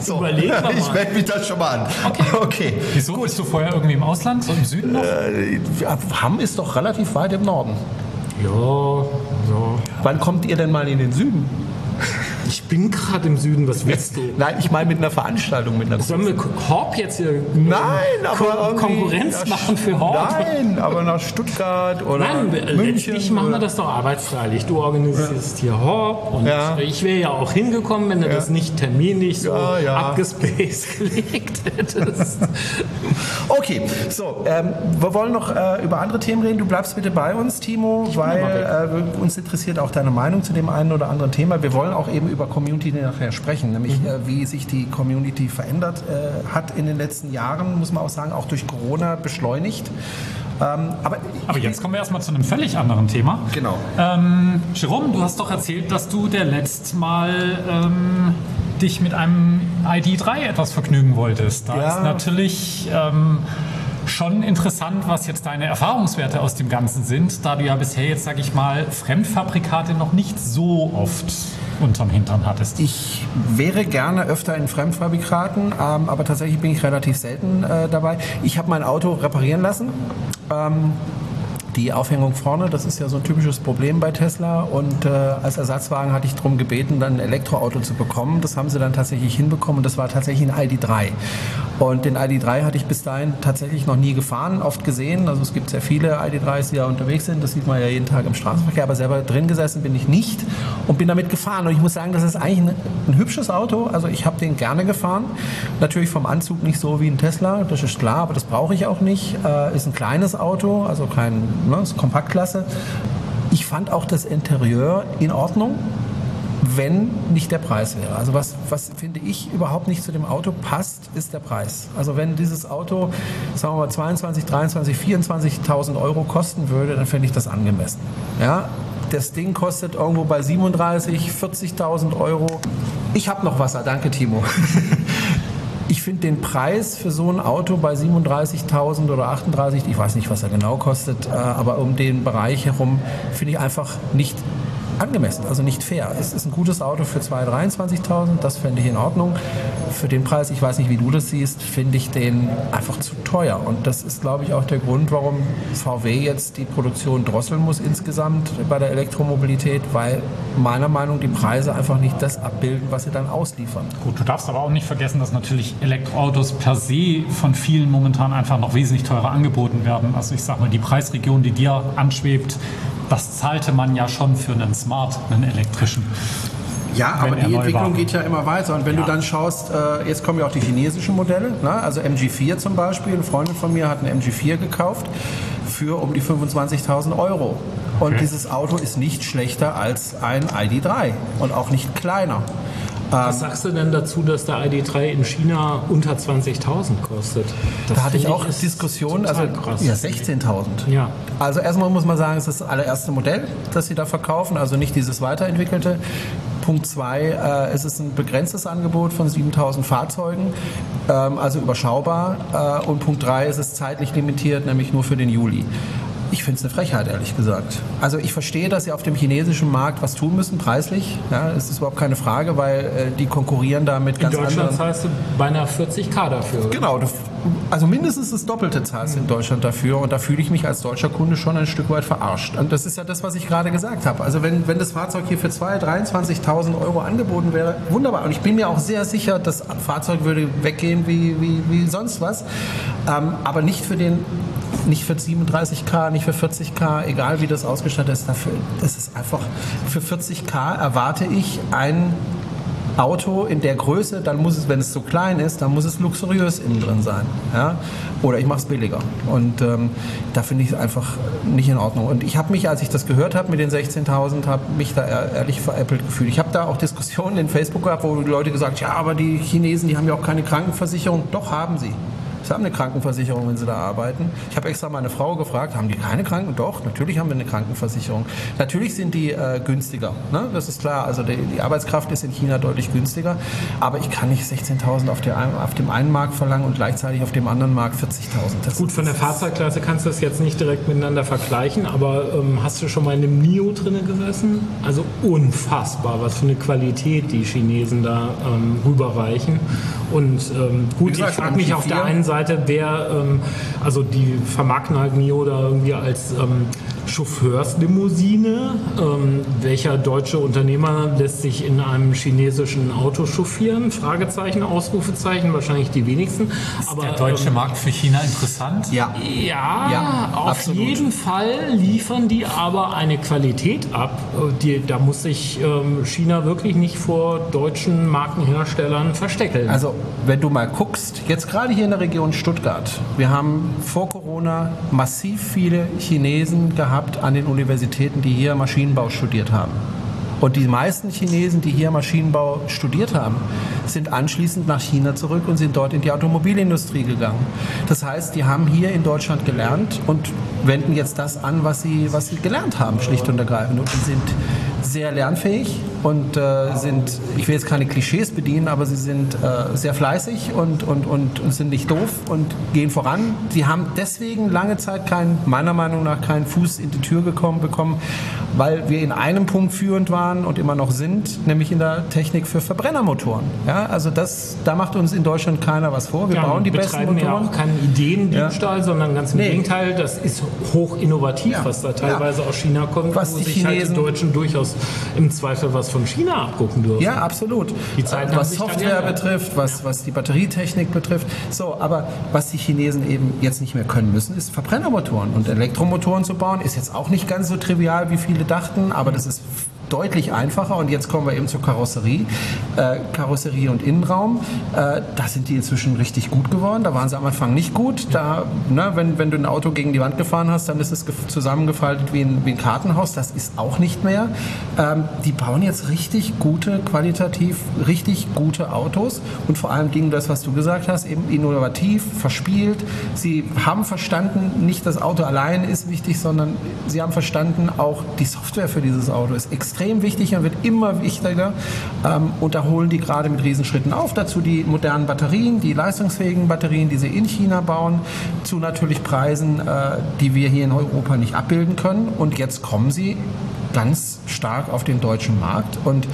So, Überlegen wir [laughs] mal. ich melde mich da schon mal an. Okay. [laughs] okay. Wieso bist du vorher irgendwie im Ausland, so im Süden noch? Äh, Hamm ist doch relativ weit im Norden. Ja, ja. Wann kommt ihr denn mal in den Süden? [laughs] Ich bin gerade im Süden, was willst du? [laughs] Nein, ich meine mit einer Veranstaltung, mit einer Sollen wir Horb jetzt hier Nein, aber Konkurrenz Ja, machen für Horb? Nein, aber nach Stuttgart oder Nein, München. wir oder- das doch arbeitsfreilich. Du organisierst hier Hop und Ja. ich wäre ja auch hingekommen, wenn du das nicht terminlich so Ja, ja. abgespaced [laughs] gelegt hättest. Okay, so, ähm, wir wollen noch äh, über andere Themen reden. Du bleibst bitte bei uns, Timo, weil äh, uns interessiert auch deine Meinung zu dem einen oder anderen Thema. Wir wollen auch eben über Community nachher sprechen, nämlich Mhm. äh, wie sich die Community verändert äh, hat in den letzten Jahren, muss man auch sagen, auch durch Corona beschleunigt. Ähm, aber Aber jetzt kommen wir erstmal zu einem völlig anderen Thema. Genau. Ähm, Jerome, du hast doch erzählt, dass du der letzte Mal ähm, dich mit einem ID3 etwas vergnügen wolltest. Da Ja. ist natürlich ähm, schon interessant, was jetzt deine Erfahrungswerte aus dem Ganzen sind, da du ja bisher jetzt, sag ich mal, Fremdfabrikate noch nicht so oft unterm Hintern hattest. Ich wäre gerne öfter in Fremdfabrikaten, ähm, aber tatsächlich bin ich relativ selten äh, dabei. Ich habe mein Auto reparieren lassen. Ähm, die Aufhängung vorne, das ist ja so ein typisches Problem bei Tesla. Und äh, als Ersatzwagen hatte ich darum gebeten, dann ein Elektroauto zu bekommen. Das haben sie dann tatsächlich hinbekommen und das war tatsächlich ein ID3. Und den ID3 hatte ich bis dahin tatsächlich noch nie gefahren, oft gesehen. Also es gibt sehr viele ID3s, die da unterwegs sind. Das sieht man ja jeden Tag im Straßenverkehr. Aber selber drin gesessen bin ich nicht und bin damit gefahren. Und ich muss sagen, das ist eigentlich ein, ein hübsches Auto. Also ich habe den gerne gefahren. Natürlich vom Anzug nicht so wie ein Tesla, das ist klar, aber das brauche ich auch nicht. Äh, ist ein kleines Auto, also kein ne, ist Kompaktklasse. Ich fand auch das Interieur in Ordnung wenn nicht der Preis wäre. Also was, was finde ich überhaupt nicht zu dem Auto passt, ist der Preis. Also wenn dieses Auto, sagen wir mal 22, 23, 24.000 Euro kosten würde, dann fände ich das angemessen. Ja, das Ding kostet irgendwo bei 37, 40.000 Euro. Ich habe noch Wasser, danke Timo. [laughs] Ich finde den Preis für so ein Auto bei 37.000 oder 38, ich weiß nicht, was er genau kostet, äh, aber um den Bereich herum finde ich einfach nicht angemessen, also nicht fair. Es ist ein gutes Auto für 2.000, 23.000, das fände ich in Ordnung. Für den Preis, ich weiß nicht, wie du das siehst, finde ich den einfach zu teuer. Und das ist, glaube ich, auch der Grund, warum VW jetzt die Produktion drosseln muss insgesamt bei der Elektromobilität, weil meiner Meinung nach die Preise einfach nicht das abbilden, was sie dann ausliefern. Gut, du darfst aber auch nicht vergessen, dass natürlich Elektroautos per se von vielen momentan einfach noch wesentlich teurer angeboten werden. Also ich sag mal, die Preisregion, die dir anschwebt, das zahlte man ja schon für einen Smart, einen elektrischen. Ja, aber er die Entwicklung geht ja immer weiter. Und wenn du dann schaust, äh, jetzt kommen ja auch die chinesischen Modelle, ne? also MG4 zum Beispiel. Eine Freundin von mir hat einen MG4 gekauft für um die 25.000 Euro. Und Okay. dieses Auto ist nicht schlechter als ein ID3 und auch nicht kleiner. Was sagst du denn dazu, dass der ID3 in China unter 20.000 kostet? Das Da hatte ich auch Diskussionen, also krass. ja, 16.000. Ja. Also erstmal muss man sagen, es ist das allererste Modell, das sie da verkaufen, also nicht dieses weiterentwickelte. Punkt zwei, äh, es ist ein begrenztes Angebot von 7000 Fahrzeugen, ähm, also überschaubar. Äh, und Punkt drei, es ist zeitlich limitiert, nämlich nur für den Juli. Ich finde es eine Frechheit, ehrlich gesagt. Also ich verstehe, dass sie auf dem chinesischen Markt was tun müssen, preislich. Ja, das ist überhaupt keine Frage, weil äh, die konkurrieren da mit In ganz Deutschland anderen... zahlst du beinahe 40k dafür. Genau, du, also mindestens das Doppelte zahlst du in Deutschland dafür und da fühle ich mich als deutscher Kunde schon ein Stück weit verarscht. Und das ist ja das, was ich gerade gesagt habe. Also wenn, wenn das Fahrzeug hier für 2.000, 23.000 Euro angeboten wäre, wunderbar. Und ich bin mir auch sehr sicher, das Fahrzeug würde weggehen wie, wie, wie sonst was. Ähm, aber nicht für den nicht für 37k, nicht für 40k, egal wie das ausgestattet ist, dafür, das ist einfach, für 40k erwarte ich ein Auto in der Größe, dann muss es, wenn es so klein ist, dann muss es luxuriös innen drin sein. Ja? Oder ich mache es billiger. Und ähm, da finde ich es einfach nicht in Ordnung. Und ich habe mich, als ich das gehört habe mit den 16.000, habe mich da ehrlich veräppelt gefühlt. Ich habe da auch Diskussionen in Facebook gehabt, wo die Leute gesagt haben, ja, aber die Chinesen, die haben ja auch keine Krankenversicherung. Doch, haben sie. Sie haben eine Krankenversicherung, wenn Sie da arbeiten. Ich habe extra meine Frau gefragt, haben die keine Kranken? Doch, natürlich haben wir eine Krankenversicherung. Natürlich sind die äh, günstiger, ne? das ist klar. Also die, die, Arbeitskraft ist in China deutlich günstiger. Aber ich kann nicht 16.000 auf, auf, dem einen Markt verlangen und gleichzeitig auf dem anderen Markt 40.000. Gut, von der Fahrzeugklasse kannst du das jetzt nicht direkt miteinander vergleichen, aber ähm, hast du schon mal in einem NIO drin gesessen? Also unfassbar, was für eine Qualität die Chinesen da ähm, rüberreichen. Und ähm, gut, ich frage mich auf der einen Seite, Seite, wer, ähm, also die vermarkten halt Mio da irgendwie als ähm, Chauffeurslimousine. Ähm, welcher deutsche Unternehmer lässt sich in einem chinesischen Auto chauffieren? Fragezeichen, Ausrufezeichen, wahrscheinlich die wenigsten. Ist Aber, der deutsche ähm, Markt für China interessant? Ja. Ja, ja auf absolut. jeden Fall liefern die aber eine Qualität ab. Die, da muss sich ähm, China wirklich nicht vor deutschen Markenherstellern verstecken. Also, wenn du mal guckst, jetzt gerade hier in der Region Stuttgart, wir haben vor Corona massiv viele Chinesen gehabt, gehabt an den Universitäten, die hier Maschinenbau studiert haben. Und die meisten Chinesen, die hier Maschinenbau studiert haben, sind anschließend nach China zurück und sind dort in die Automobilindustrie gegangen. Das heißt, die haben hier in Deutschland gelernt und wenden jetzt das an, was sie, was sie gelernt haben, schlicht und ergreifend. Und sind sehr lernfähig und äh, sind, ich will jetzt keine Klischees bedienen, aber sie sind äh, sehr fleißig und, und, und, und, sind nicht doof und gehen voran. Sie haben deswegen lange Zeit keinen, meiner Meinung nach, keinen Fuß in die Tür gekommen, bekommen, weil wir in einem Punkt führend waren und immer noch sind, nämlich in der Technik für Verbrennermotoren. Ja, also das, da macht uns in Deutschland keiner was vor. Wir ja, bauen die besten Motoren. Ja auch keinen Ideendiebstahl, ja. sondern ganz im nee. Gegenteil, das ist hoch innovativ, ja. was da teilweise aus China kommt, was wo die sich Chinesen halt die Deutschen durchaus im Zweifel was von China abgucken dürfen. Ja, absolut. Die Zeiten was Software betrifft, was, was die Batterietechnik betrifft. So, aber was die Chinesen eben jetzt nicht mehr können müssen, ist Verbrennermotoren. Und Elektromotoren zu bauen, ist jetzt auch nicht ganz so trivial, wie viele dachten, aber das ist deutlich einfacher. Und jetzt kommen wir eben zur Karosserie. Äh, Karosserie und Innenraum. Äh, da sind die inzwischen richtig gut geworden. Da waren sie am Anfang nicht gut. Da, ne, wenn, wenn du ein Auto gegen die Wand gefahren hast, dann ist es zusammengefaltet wie ein, wie ein Kartenhaus. Das ist auch nicht mehr. Ähm, die bauen jetzt richtig gute, qualitativ richtig gute Autos. Und vor allem Dingen das, was du gesagt hast, eben innovativ, verspielt. Sie haben verstanden, nicht das Auto allein ist wichtig, sondern sie haben verstanden, auch die Software für dieses Auto ist extrem extrem wichtig und wird immer wichtiger. Ähm, und da holen die gerade mit Riesenschritten auf. Dazu die modernen Batterien, die leistungsfähigen Batterien, die sie in China bauen, zu natürlich Preisen, äh, die wir hier in Europa nicht abbilden können. Und jetzt kommen sie ganz stark auf den deutschen Markt und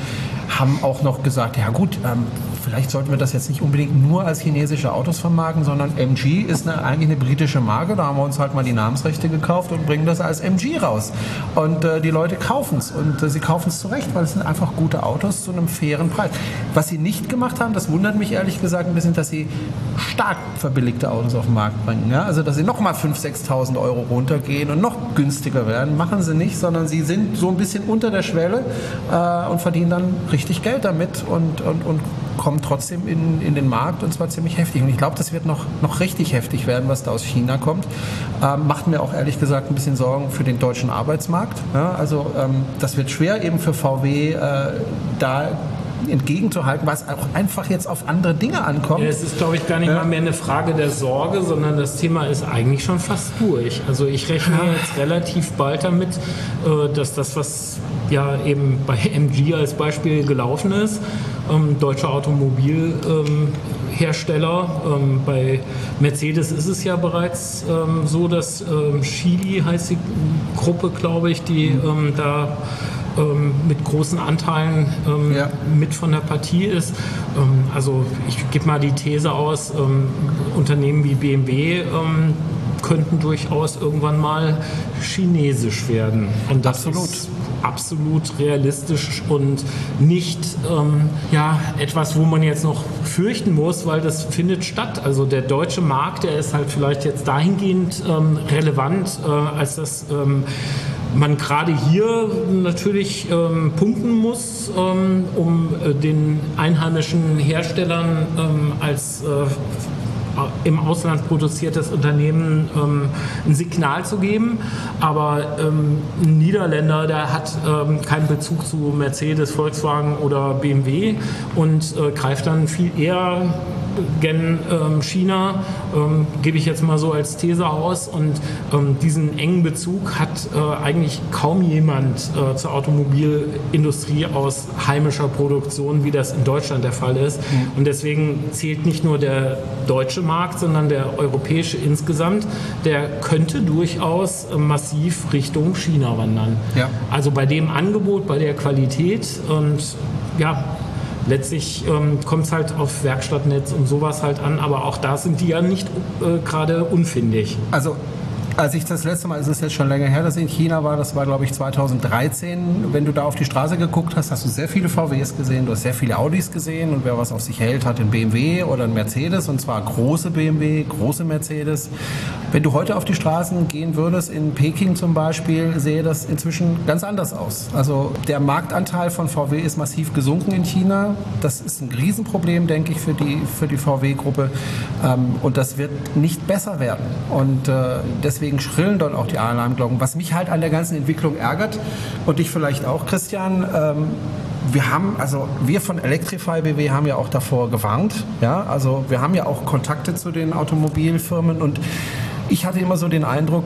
haben auch noch gesagt, ja gut, ähm, vielleicht sollten wir das jetzt nicht unbedingt nur als chinesische Autos vermarkten, sondern MG ist eine, eigentlich eine britische Marke. Da haben wir uns halt mal die Namensrechte gekauft und bringen das als MG raus. Und äh, die Leute kaufen es und äh, sie kaufen es zurecht, weil es sind einfach gute Autos zu einem fairen Preis. Was sie nicht gemacht haben, das wundert mich ehrlich gesagt ein bisschen, dass sie stark verbilligte Autos auf den Markt bringen. Ja? Also dass sie nochmal 5.000, 6.000 Euro runtergehen und noch günstiger werden, machen sie nicht, sondern sie sind so ein bisschen unter der Schwelle äh, und verdienen dann richtig Geld damit und, und, und kommen trotzdem in, in den Markt und zwar ziemlich heftig. Und ich glaube, das wird noch, noch richtig heftig werden, was da aus China kommt. Ähm, macht mir auch ehrlich gesagt ein bisschen Sorgen für den deutschen Arbeitsmarkt. Ja, also ähm, das wird schwer eben für VW äh, da entgegenzuhalten, weil es auch einfach jetzt auf andere Dinge ankommt. Es ist, glaube ich, gar nicht ja. mal mehr eine Frage der Sorge, sondern das Thema ist eigentlich schon fast durch. Also ich rechne ja. jetzt relativ bald damit, äh, dass das, was ja eben bei [laughs] MG als Beispiel gelaufen ist, ähm, deutscher Automobilhersteller. Ähm, bei Mercedes ist es ja bereits ähm, so, dass ähm, Chili heißt die Gruppe, glaube ich, die mhm. ähm, da ähm, mit großen Anteilen ja. mit von der Partie ist. also ich gebe mal die These aus, Unternehmen wie BMW könnten durchaus irgendwann mal chinesisch werden. Und das Absolut. Ist absolut realistisch und nicht ähm, ja, etwas, wo man jetzt noch fürchten muss, weil das findet statt. Also der deutsche Markt, der ist halt vielleicht jetzt dahingehend ähm, relevant, äh, als dass ähm, man gerade hier natürlich ähm, punkten muss, ähm, um äh, den einheimischen Herstellern ähm, als äh, im Ausland produziertes Unternehmen ähm, ein Signal zu geben. Aber ähm, ein Niederländer, der hat ähm, keinen Bezug zu Mercedes, Volkswagen oder BMW und äh, greift dann viel eher gen ähm, China, ähm, gebe ich jetzt mal so als These aus. Und ähm, diesen engen Bezug hat äh, eigentlich kaum jemand äh, zur Automobilindustrie aus heimischer Produktion, wie das in Deutschland der Fall ist. Mhm. Und deswegen zählt nicht nur der deutsche Markt, sondern der europäische insgesamt. Der könnte durchaus massiv Richtung China wandern. Ja. Also bei dem Angebot, bei der Qualität und ja, letztlich ähm, kommt es halt auf Werkstattnetz und sowas halt an, aber auch da sind die ja nicht äh, gerade unfindig. Also als ich das letzte Mal, es ist jetzt schon länger her, dass ich in China war, das war glaube ich 2013, wenn du da auf die Straße geguckt hast, hast du sehr viele VWs gesehen, du hast sehr viele Audis gesehen und wer was auf sich hält, hat einen BMW oder einen Mercedes und zwar große BMW, große Mercedes. Wenn du heute auf die Straßen gehen würdest, in Peking zum Beispiel, sehe das inzwischen ganz anders aus. Also der Marktanteil von VW ist massiv gesunken in China. Das ist ein Riesenproblem, denke ich, für die, für die VW-Gruppe ähm, und das wird nicht besser werden. Und äh, deswegen deswegen schrillen dort auch die Alarmglocken. Was mich halt an der ganzen Entwicklung ärgert und dich vielleicht auch, Christian, ähm, wir haben, also wir von Electrify BW haben ja auch davor gewarnt. Ja, also wir haben ja auch Kontakte zu den Automobilfirmen und ich hatte immer so den Eindruck,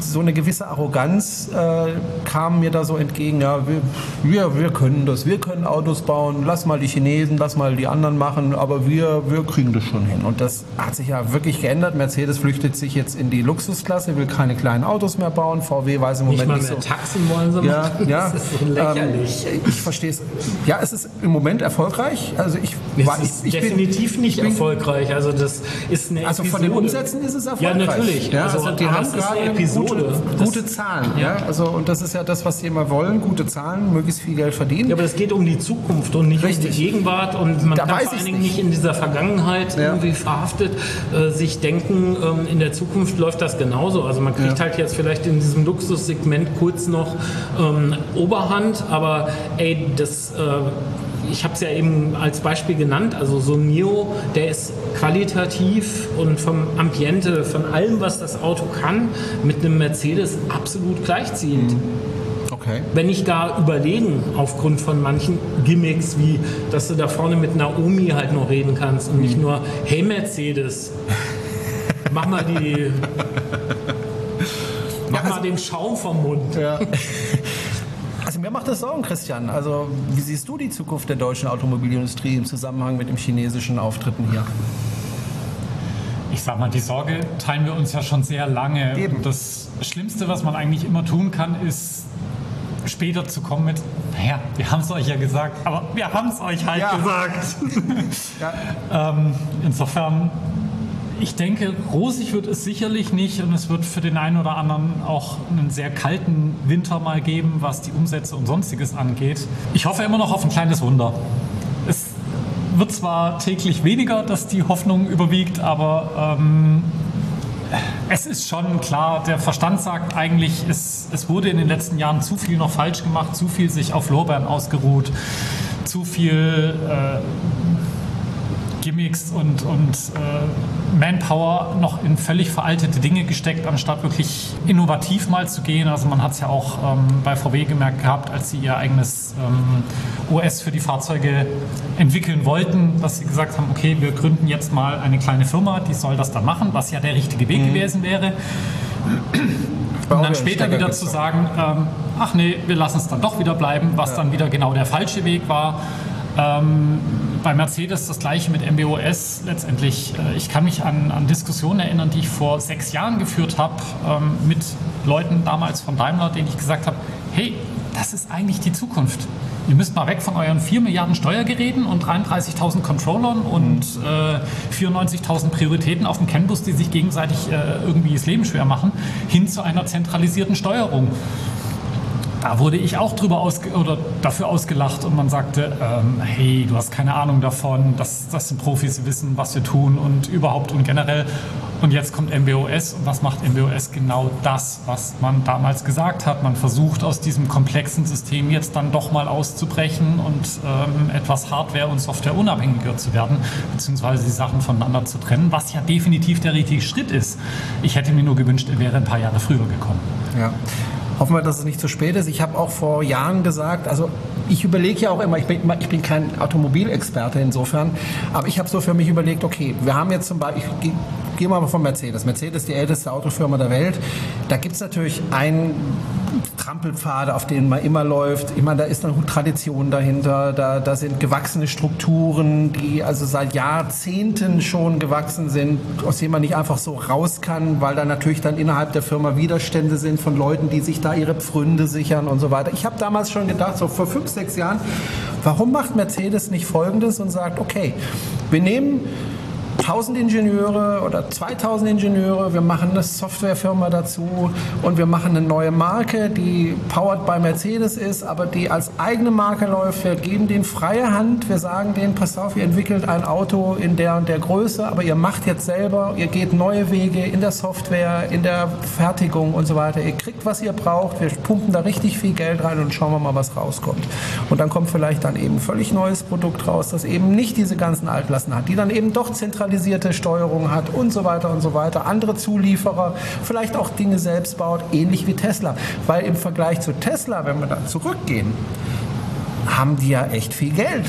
so eine gewisse Arroganz äh, kam mir da so entgegen. Ja, wir, wir, können das, wir können Autos bauen, lass mal die Chinesen, lass mal die anderen machen, aber wir, wir kriegen das schon hin. Und das hat sich ja wirklich geändert. Mercedes flüchtet sich jetzt in die Luxusklasse, will keine kleinen Autos mehr bauen. VW weiß im Moment nicht, mal nicht so. Taxen wollen sie ja, machen. Ja, das ist so lächerlich. Ähm, ich verstehe es. Ja, es ist im Moment erfolgreich. Also ich, es war, ist ich, definitiv bin, nicht bin, erfolgreich. Also das ist eine Also von den Umsätzen ist es erfolgreich. Ja, natürlich. Ja, also, also die haben gerade Episode gute, gute Zahlen. Ja. ja. Also, und das ist ja das, was sie immer wollen, gute Zahlen, möglichst viel Geld verdienen. Ja, aber es geht um die Zukunft und nicht Richtig. um die Gegenwart. Und man da kann vor allen Dingen nicht in dieser Vergangenheit ja. irgendwie verhaftet äh, sich denken, ähm, in der Zukunft läuft das genauso. Also man kriegt ja. halt jetzt vielleicht in diesem Luxussegment kurz noch ähm, Oberhand, aber ey, das... Äh, ich habe es ja eben als Beispiel genannt, also so ein Neo, der ist qualitativ und vom Ambiente, von allem, was das Auto kann, mit einem Mercedes absolut gleichziehend. Mhm. Okay. Wenn nicht gar überlegen, aufgrund von manchen Gimmicks, wie dass du da vorne mit Naomi halt noch reden kannst und nicht mhm. nur, hey Mercedes, mach mal die. [laughs] mach ja, also, mal den Schaum vom Mund. Ja. [laughs] Also mir macht das Sorgen, Christian. Also wie siehst du die Zukunft der deutschen Automobilindustrie im Zusammenhang mit dem chinesischen Auftritten hier? Ich sag mal, die Sorge teilen wir uns ja schon sehr lange. Eben. Das Schlimmste, was man eigentlich immer tun kann, ist später zu kommen mit, naja, wir haben es euch ja gesagt, aber wir haben es euch halt ja. gesagt. ja. [laughs] ähm, insofern ich denke, rosig wird es sicherlich nicht und es wird für den einen oder anderen auch einen sehr kalten Winter mal geben, was die Umsätze und sonstiges angeht. Ich hoffe immer noch auf ein kleines Wunder. Es wird zwar täglich weniger, dass die Hoffnung überwiegt, aber ähm, es ist schon klar, der Verstand sagt eigentlich, es, es wurde in den letzten Jahren zu viel noch falsch gemacht, zu viel sich auf Lorbeeren ausgeruht, zu viel äh, Gimmicks und, und äh, Manpower noch in völlig veraltete Dinge gesteckt, anstatt wirklich innovativ mal zu gehen. Also man hat es ja auch ähm, bei VW gemerkt gehabt, als sie ihr eigenes ähm, OS für die Fahrzeuge entwickeln wollten, dass sie gesagt haben, okay, wir gründen jetzt mal eine kleine Firma, die soll das dann machen, was ja der richtige Weg mhm. gewesen wäre. Und dann später wieder zu sagen, ähm, ach nee, wir lassen es dann doch wieder bleiben, was ja. dann wieder genau der falsche Weg war. Ähm, bei Mercedes das gleiche mit MBOS letztendlich. Äh, ich kann mich an, an, Diskussionen erinnern, die ich vor sechs Jahren geführt habe ähm, mit Leuten damals von Daimler, denen ich gesagt habe, hey, das ist eigentlich die Zukunft. Ihr müsst mal weg von euren 4 Milliarden Steuergeräten und 33.000 Controllern und äh, 94.000 Prioritäten auf dem CAN-Bus, die sich gegenseitig äh, irgendwie das Leben schwer machen, hin zu einer zentralisierten Steuerung. Da wurde ich auch drüber ausge oder dafür ausgelacht und man sagte, ähm, hey, du hast keine Ahnung davon, das, das sind Profis, die wissen, was wir tun und überhaupt und generell. Und jetzt kommt MBOS und was macht MBOS? Genau das, was man damals gesagt hat. Man versucht aus diesem komplexen System jetzt dann doch mal auszubrechen und ähm, etwas Hardware- und Software unabhängiger zu werden, beziehungsweise die Sachen voneinander zu trennen, was ja definitiv der richtige Schritt ist. Ich hätte mir nur gewünscht, er wäre ein paar Jahre früher gekommen. Ja. Hoffen wir, dass es nicht zu spät ist. Ich habe auch vor Jahren gesagt, also ich überlege ja auch immer, ich bin, ich bin kein Automobilexperte insofern, aber ich habe so für mich überlegt, okay, wir haben jetzt zum Beispiel, ich gehe mal von Mercedes. Mercedes ist die älteste Autofirma der Welt. Da gibt es natürlich einen Trampelpfade, auf denen man immer läuft. Ich meine, da ist eine Tradition dahinter. Da, da sind gewachsene Strukturen, die also seit Jahrzehnten schon gewachsen sind, aus denen man nicht einfach so raus kann, weil da natürlich dann innerhalb der Firma Widerstände sind von Leuten, die sich da ihre Pfründe sichern und so weiter. Ich habe damals schon gedacht, so vor fünf, sechs Jahren, warum macht Mercedes nicht Folgendes und sagt, okay, wir nehmen 1000 Ingenieure oder 2000 Ingenieure, wir machen eine Softwarefirma dazu und wir machen eine neue Marke, die powered by Mercedes ist, aber die als eigene Marke läuft. Wir geben denen freie Hand, wir sagen denen, pass auf, ihr entwickelt ein Auto in der und der Größe, aber ihr macht jetzt selber, ihr geht neue Wege in der Software, in der Fertigung und so weiter. Ihr kriegt, was ihr braucht, wir pumpen da richtig viel Geld rein und schauen wir mal, was rauskommt. Und dann kommt vielleicht dann eben ein völlig neues Produkt raus, das eben nicht diese ganzen Altlasten hat, die dann eben doch zentralisiert zentralisierte Steuerung hat und so weiter und so weiter. Andere Zulieferer, vielleicht auch Dinge selbst baut, ähnlich wie Tesla. Weil im Vergleich zu Tesla, wenn wir da zurückgehen, haben die ja echt viel Geld.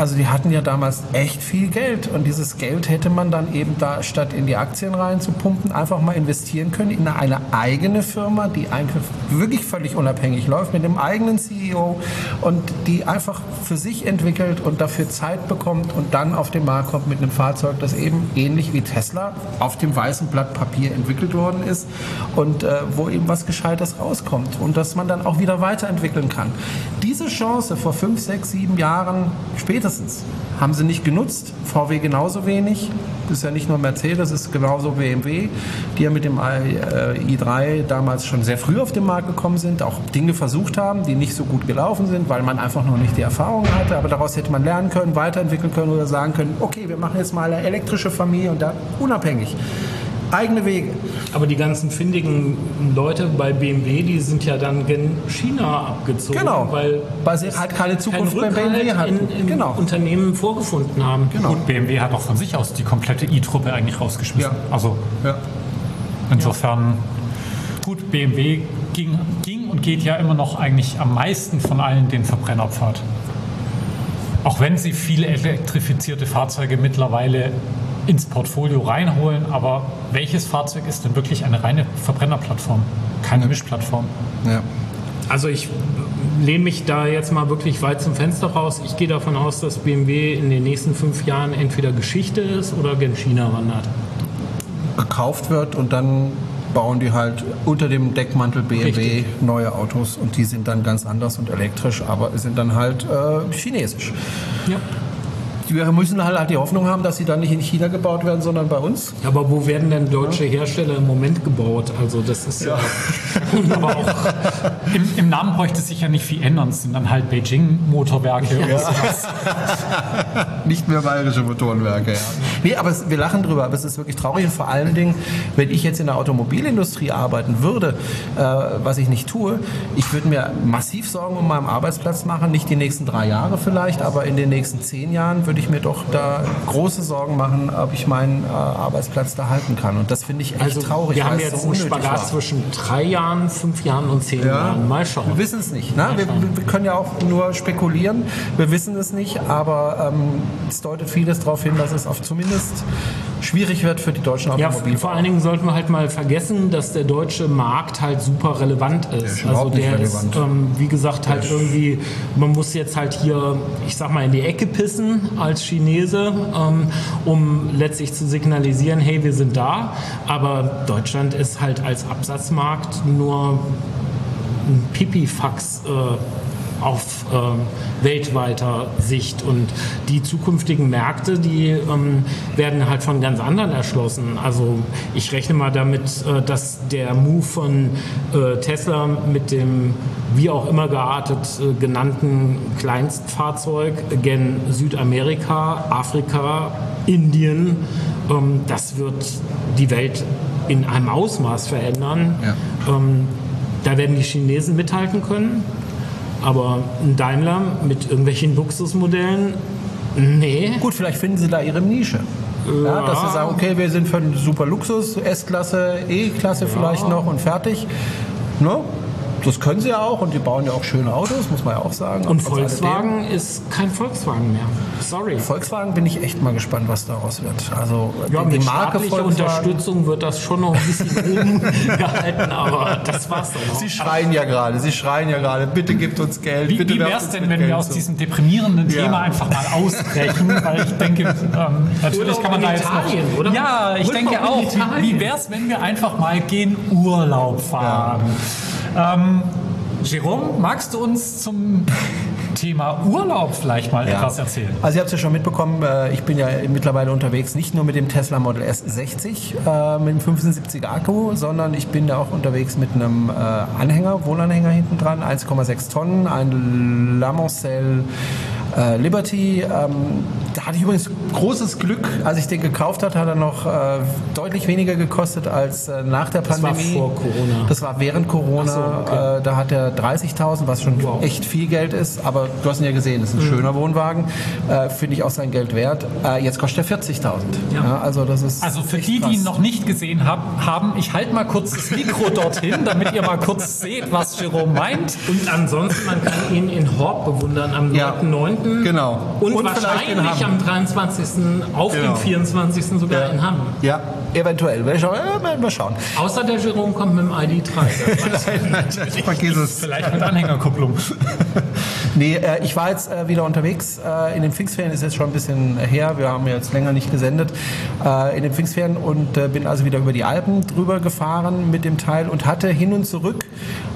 Also die hatten ja damals echt viel Geld und dieses Geld hätte man dann eben da statt in die Aktien rein zu pumpen, einfach mal investieren können in eine eigene Firma, die einfach wirklich völlig unabhängig läuft mit dem eigenen CEO und die einfach für sich entwickelt und dafür Zeit bekommt und dann auf den Markt kommt mit einem Fahrzeug, das eben ähnlich wie Tesla auf dem weißen Blatt Papier entwickelt worden ist und äh, wo eben was Gescheites rauskommt und dass man dann auch wieder weiterentwickeln kann. Diese Chance vor fünf, sechs, sieben Jahren später spätestens. Haben sie nicht genutzt, VW genauso wenig. Das ist ja nicht nur Mercedes, es ist genauso BMW, die ja mit dem i3 damals schon sehr früh auf den Markt gekommen sind, auch Dinge versucht haben, die nicht so gut gelaufen sind, weil man einfach noch nicht die Erfahrung hatte. Aber daraus hätte man lernen können, weiterentwickeln können oder sagen können, okay, wir machen jetzt mal eine elektrische Familie und da unabhängig eigene Wege. Aber die ganzen findigen Leute bei BMW, die sind ja dann gen China abgezogen, genau. weil, weil sie halt keine Zukunft bei BMW hatten. In, in genau. Unternehmen vorgefunden haben. Genau. Und BMW hat auch von sich aus die komplette i-Truppe eigentlich rausgeschmissen. Ja. Also ja. insofern, gut, BMW ging, ging und geht ja immer noch eigentlich am meisten von allen den Verbrennerpfad. Auch wenn sie viele elektrifizierte Fahrzeuge mittlerweile ins Portfolio reinholen, aber welches Fahrzeug ist denn wirklich eine reine Verbrennerplattform? Keine Mischplattform. Ja. Also ich lehne mich da jetzt mal wirklich weit zum Fenster raus. Ich gehe davon aus, dass BMW in den nächsten fünf Jahren entweder Geschichte ist oder gen China wandert. Gekauft wird und dann bauen die halt unter dem Deckmantel BMW Richtig. neue Autos und die sind dann ganz anders und elektrisch, aber sind dann halt äh, chinesisch. Ja wir müssen halt die Hoffnung haben, dass sie dann nicht in China gebaut werden, sondern bei uns. Aber wo werden denn deutsche Hersteller im Moment gebaut? Also das ist ja. ja [laughs] aber auch im, im, Namen bräuchte sich ja nicht viel ändern. Es sind dann halt Beijing-Motorwerke. Ja. [laughs] nicht mehr bayerische Motorenwerke. Ja. Nee, aber es, wir lachen drüber, aber es ist wirklich traurig. Und vor allen Dingen, wenn ich jetzt in der Automobilindustrie arbeiten würde, äh, was ich nicht tue, ich würde mir massiv Sorgen um meinen Arbeitsplatz machen. Nicht die nächsten drei Jahre vielleicht, aber in den nächsten zehn Jahren würde ich mir doch da große Sorgen machen, ob ich meinen äh, Arbeitsplatz da halten kann. Und das finde ich echt also, traurig. Wir haben jetzt so einen Spagat war. zwischen drei Jahren, fünf Jahren und zehn ja, Jahren. Mal schauen. Wir wissen es nicht. Ne? Wir, wir, können ja auch nur spekulieren. Wir wissen es nicht, aber ähm, es deutet vieles darauf hin, dass es auf zumindest schwierig wird für die deutschen Automobilfahrer. Ja, vor allen Dingen sollten wir halt mal vergessen, dass der deutsche Markt halt super relevant ist. Der ist also der ist, ähm, wie gesagt, halt irgendwie, man muss jetzt halt hier, ich sag mal, in die Ecke pissen als Chinese, ähm, um letztlich zu signalisieren, hey, wir sind da. Aber Deutschland ist halt als Absatzmarkt nur ein Pipifax. Äh, auf ähm, weltweiter Sicht. Und die zukünftigen Märkte, die ähm, werden halt von ganz anderen erschlossen. Also ich rechne mal damit, äh, dass der Move von äh, Tesla mit dem wie auch immer geartet äh, genannten Kleinstfahrzeug gen Südamerika, Afrika, Indien, ähm, das wird die Welt in einem Ausmaß verändern. Ja. Ähm, da werden die Chinesen mithalten können, aber ein Daimler mit irgendwelchen Luxusmodellen, nee. Gut, vielleicht finden sie da ihre Nische. Ja, dass sie sagen, okay, wir sind für einen super Luxus, S-Klasse, E-Klasse vielleicht noch und fertig. Ne? Das können sie ja auch und die bauen ja auch schöne Autos, muss man ja auch sagen. Und. Volkswagen ist kein Volkswagen mehr. Sorry. Volkswagen bin ich echt mal gespannt, was daraus wird. Also Ja, die mit Marke Volkswagen. Unterstützung wird das schon noch ein bisschen [laughs] oben gehalten, aber das war's dann auch. Sie schreien ja gerade, sie schreien ja gerade, bitte gebt uns Geld. Wie, bitte wie wäre es denn, wenn Geld wir aus zu. diesem deprimierenden Ja. Thema einfach mal ausbrechen? [laughs] Weil ich denke, ähm, natürlich Urlaub kann man in da jetzt Italien, noch... oder? Ja, ich Urlaub denke auch. Italien. Wie, wie wäre es, wenn wir einfach mal gehen Urlaub fahren? Ähm, Jerome, magst du uns zum Thema Urlaub vielleicht mal etwas erzählen? Also ihr habt es ja schon mitbekommen, äh, ich bin ja mittlerweile unterwegs, nicht nur mit dem Tesla Model S60 äh, mit dem 75er Akku, sondern ich bin da auch unterwegs mit einem äh, Anhänger, Wohnanhänger hinten dran, 1,6 Tonnen, ein Lamancel äh, Liberty. Ähm, da hatte ich übrigens großes Glück, als ich den gekauft habe, hat er noch äh, deutlich weniger gekostet als äh, nach der Das war Pandemie. vor Corona. Das war während Corona. So, okay. äh, da hat er 30.000, was schon Wow. echt viel Geld ist. Aber du hast ihn ja gesehen, das ist ein schöner Wohnwagen. Äh, Finde ich auch sein Geld wert. Äh, jetzt kostet er 40.000. Ja. also das ist Also für die, die krass. ihn noch nicht gesehen hab, haben, ich halte mal kurz das Mikro [laughs] dorthin, damit ihr mal kurz seht, was Jerome meint. Und ansonsten, man kann ihn in Horb bewundern am Ja, 9.9. genau. Und, Und wahrscheinlich am 23. auf Genau. dem 24. sogar in Hamm. Ja, eventuell. Will ich auch, äh, mal- mal schauen. Außer der Jerome kommt mit dem ID3. [laughs] Das weiß ich. Vergiss es. Vielleicht mit Anhängerkupplung. [laughs] Nee, äh, ich war jetzt äh, wieder unterwegs. Äh, in den Pfingstferien ist jetzt schon ein bisschen her. Wir haben jetzt länger nicht gesendet. Äh, in den Pfingstferien und äh, bin also wieder über die Alpen drüber gefahren mit dem Teil und hatte hin und zurück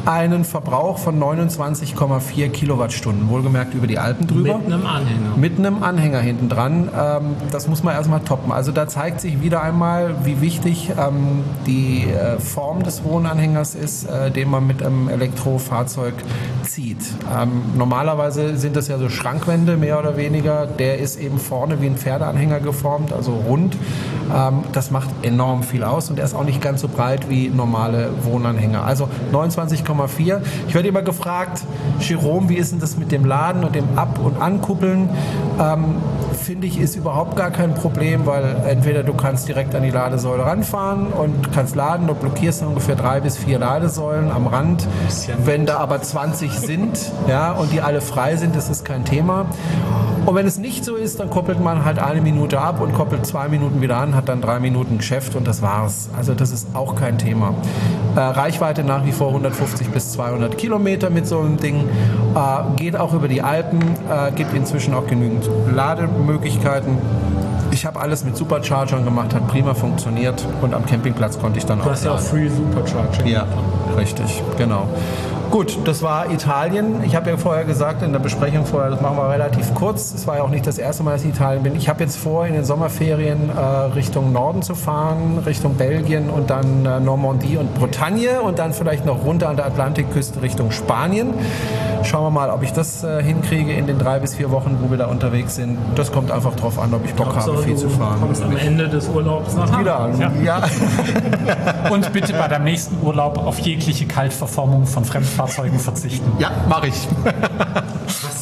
einen Verbrauch von 29,4 Kilowattstunden. Wohlgemerkt über die Alpen drüber. Mit einem Anhänger. Mit einem Anhänger hinten dran. Ähm, das muss man erstmal toppen. Also da zeigt sich wieder einmal, wie wichtig ähm, die äh, Form des Wohnanhängers ist, äh, den man mit einem Elektrofahrzeug zieht. Ähm, normalerweise sind das ja so Schrankwände, mehr oder weniger. Der ist eben vorne wie ein Pferdeanhänger geformt, also rund. Das macht enorm viel aus und er ist auch nicht ganz so breit wie normale Wohnanhänger. Also 29,4. Ich werde immer gefragt, Jerome, wie ist denn das mit dem Laden und dem Ab- und Ankuppeln? Ähm, Finde ich, ist überhaupt gar kein Problem, weil entweder du kannst direkt an die Ladesäule ranfahren und kannst laden, du blockierst dann ungefähr drei bis vier Ladesäulen am Rand. Wenn da aber 20 sind ja, und die alle frei sind, ist es kein Thema. Und wenn es nicht so ist, dann koppelt man halt eine Minute ab und koppelt zwei Minuten wieder an, hat dann drei Minuten Geschäft und das war's. Also das ist auch kein Thema. Äh, Reichweite nach wie vor 150 bis 200 Kilometer mit so einem Ding. Äh, geht auch über die Alpen, äh, gibt inzwischen auch genügend Lademöglichkeiten. Ich habe alles mit Superchargern gemacht, hat prima funktioniert und am Campingplatz konnte ich dann Du auch hast ja auch. Free Supercharging. Ja, richtig, genau. Gut, das war Italien. Ich habe ja vorher gesagt in der Besprechung vorher, das machen wir relativ kurz. Es war ja auch nicht das erste Mal, dass ich in Italien bin. Ich habe jetzt vor, in den Sommerferien äh, Richtung Norden zu fahren, Richtung Belgien und dann äh, Normandie und Bretagne und dann vielleicht noch runter an der Atlantikküste Richtung Spanien. Schauen wir mal, ob ich das äh, hinkriege in den drei bis vier Wochen, wo wir da unterwegs sind. Das kommt einfach drauf an, ob ich Bock habe, So, viel du zu fahren. kommst am Ende des Urlaubs nach Hause. Wieder an. Ja. [laughs] Und bitte bei deinem nächsten Urlaub auf jegliche Kaltverformung von Fremdfahrzeugen verzichten. Ja, mache ich.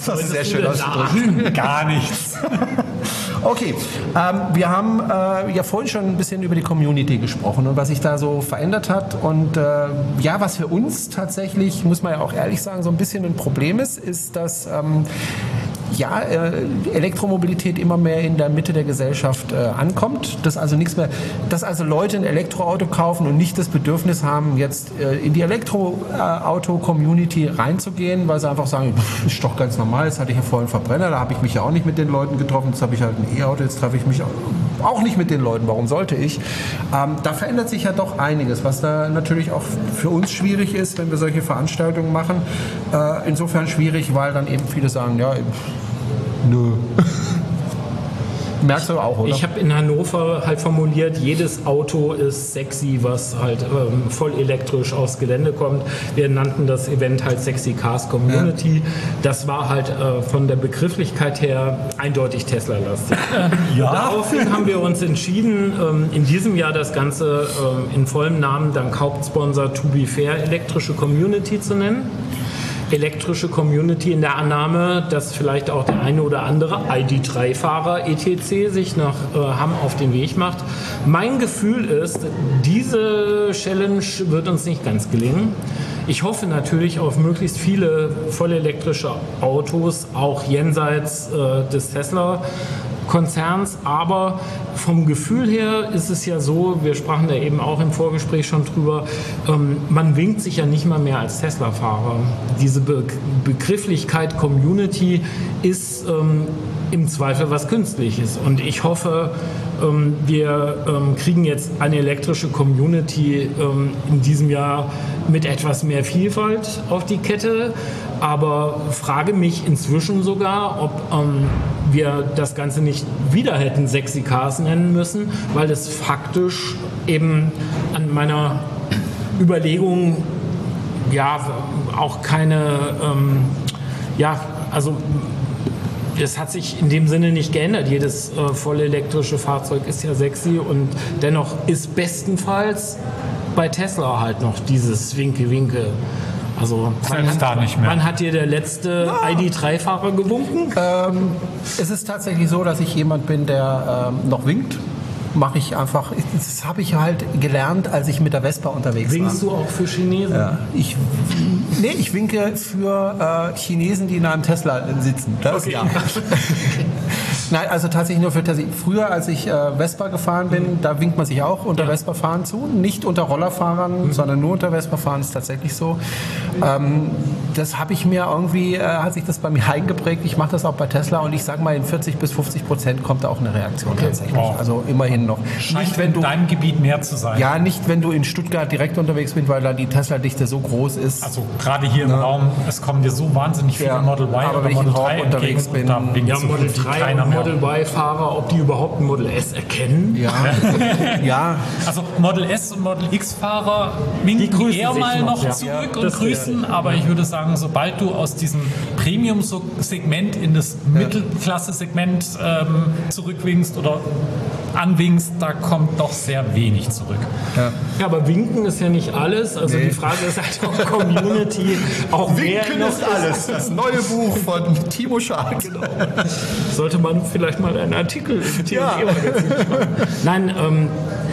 Das ist sehr schön ausgedrückt. [laughs] Gar nichts. Okay, ähm, wir haben äh, ja vorhin schon ein bisschen über die Community gesprochen und was sich da so verändert hat. Und äh, ja, was für uns tatsächlich, muss man ja auch ehrlich sagen, so ein bisschen ein Problem ist, ist, dass ähm, ja, äh, Elektromobilität immer mehr in der Mitte der Gesellschaft äh, ankommt. Dass also nichts mehr, dass also Leute ein Elektroauto kaufen und nicht das Bedürfnis haben, jetzt äh, in die Elektroauto-Community reinzugehen, weil sie einfach sagen, ist doch ganz normal, jetzt hatte ich ja vorhin Verbrenner, da habe ich mich ja auch nicht mit den Leuten getroffen, jetzt habe ich halt ein E-Auto, jetzt treffe ich mich auch auch nicht mit den Leuten, warum sollte ich? Ähm, da verändert sich ja doch einiges, was da natürlich auch für uns schwierig ist, wenn wir solche Veranstaltungen machen. Äh, insofern schwierig, weil dann eben viele sagen, ja, nö. [laughs] Merkst du auch, oder? Ich habe in Hannover halt formuliert, jedes Auto ist sexy, was halt ähm, voll elektrisch aufs Gelände kommt. Wir nannten das Event halt Sexy Cars Community. Ja. Das war halt äh, von der Begrifflichkeit her eindeutig Tesla-lastig. [laughs] ja. Daraufhin haben wir uns entschieden, ähm, in diesem Jahr das Ganze ähm, in vollem Namen dank Hauptsponsor To Be Fair elektrische Community zu nennen elektrische Community in der Annahme, dass vielleicht auch der eine oder andere ID3-Fahrer ETC sich nach äh, Hamm auf den Weg macht. Mein Gefühl ist, diese Challenge wird uns nicht ganz gelingen. Ich hoffe natürlich auf möglichst viele vollelektrische Autos, auch jenseits äh, des Tesla. Konzerns, aber vom Gefühl her ist es ja so, wir sprachen da eben auch im Vorgespräch schon drüber, ähm, man winkt sich ja nicht mal mehr als Tesla-Fahrer. Diese Be Begrifflichkeit Community ist ähm, im Zweifel was Künstliches und ich hoffe, ähm, wir ähm, kriegen jetzt eine elektrische Community ähm, in diesem Jahr mit etwas mehr Vielfalt auf die Kette, aber frage mich inzwischen sogar, ob ähm, wir das Ganze nicht wieder hätten Sexy Cars nennen müssen, weil das faktisch eben an meiner Überlegung ja auch keine, ähm, ja, also es hat sich in dem Sinne nicht geändert. Jedes äh, vollelektrische Fahrzeug ist ja sexy und dennoch ist bestenfalls bei Tesla halt noch dieses Winke-Winke. Also wann hat, da nicht mehr. wann hat dir der letzte ja. ID3-Fahrer gewunken? Ähm, es ist tatsächlich so, dass ich jemand bin, der ähm, noch winkt mache ich einfach, das habe ich halt gelernt, als ich mit der Vespa unterwegs Winkst war. Winkst du auch für Chinesen? Ja, ich, nee, ich winke für äh, Chinesen, die in einem Tesla sitzen. Das okay. ja. [laughs] Nein, also tatsächlich nur für Tesla. Früher, als ich äh, Vespa gefahren bin, mhm. da winkt man sich auch unter ja. Vespa-Fahren zu. Nicht unter Rollerfahrern, mhm. sondern nur unter Vespa-Fahren ist tatsächlich so. Ähm, das habe ich mir irgendwie, äh, hat sich das bei mir eingeprägt. Ich mache das auch bei Tesla und ich sage mal, in 40 bis 50 Prozent kommt da auch eine Reaktion okay. tatsächlich. Oh. Also immerhin noch. Scheint nicht, wenn du, in deinem Gebiet mehr zu sein. Ja, nicht, wenn du in Stuttgart direkt unterwegs bist, weil da die Tesla-Dichte so groß ist. Also gerade hier im Raum, es kommen dir so wahnsinnig viele ja. Model Y aber oder wenn Model 3 unterwegs bin, ja, Model 3 und Model Y-Fahrer, ob die überhaupt ein Model S erkennen. Ja. [laughs] ja. Also Model S und Model X-Fahrer winken eher mal noch, noch zurück ja, und grüßen, aber ich würde sagen, sobald du aus diesem Premium-Segment in das Mittelklasse-Segment ähm, zurückwinkst oder anwinkst, da kommt doch sehr wenig zurück. Ja, ja aber winken ist ja nicht alles. Also nee. die Frage ist halt auch Community. auch winken ist alles. Das neue Buch von Timo Schad. Genau. Sollte man vielleicht mal einen Artikel im ja. Nein, ähm,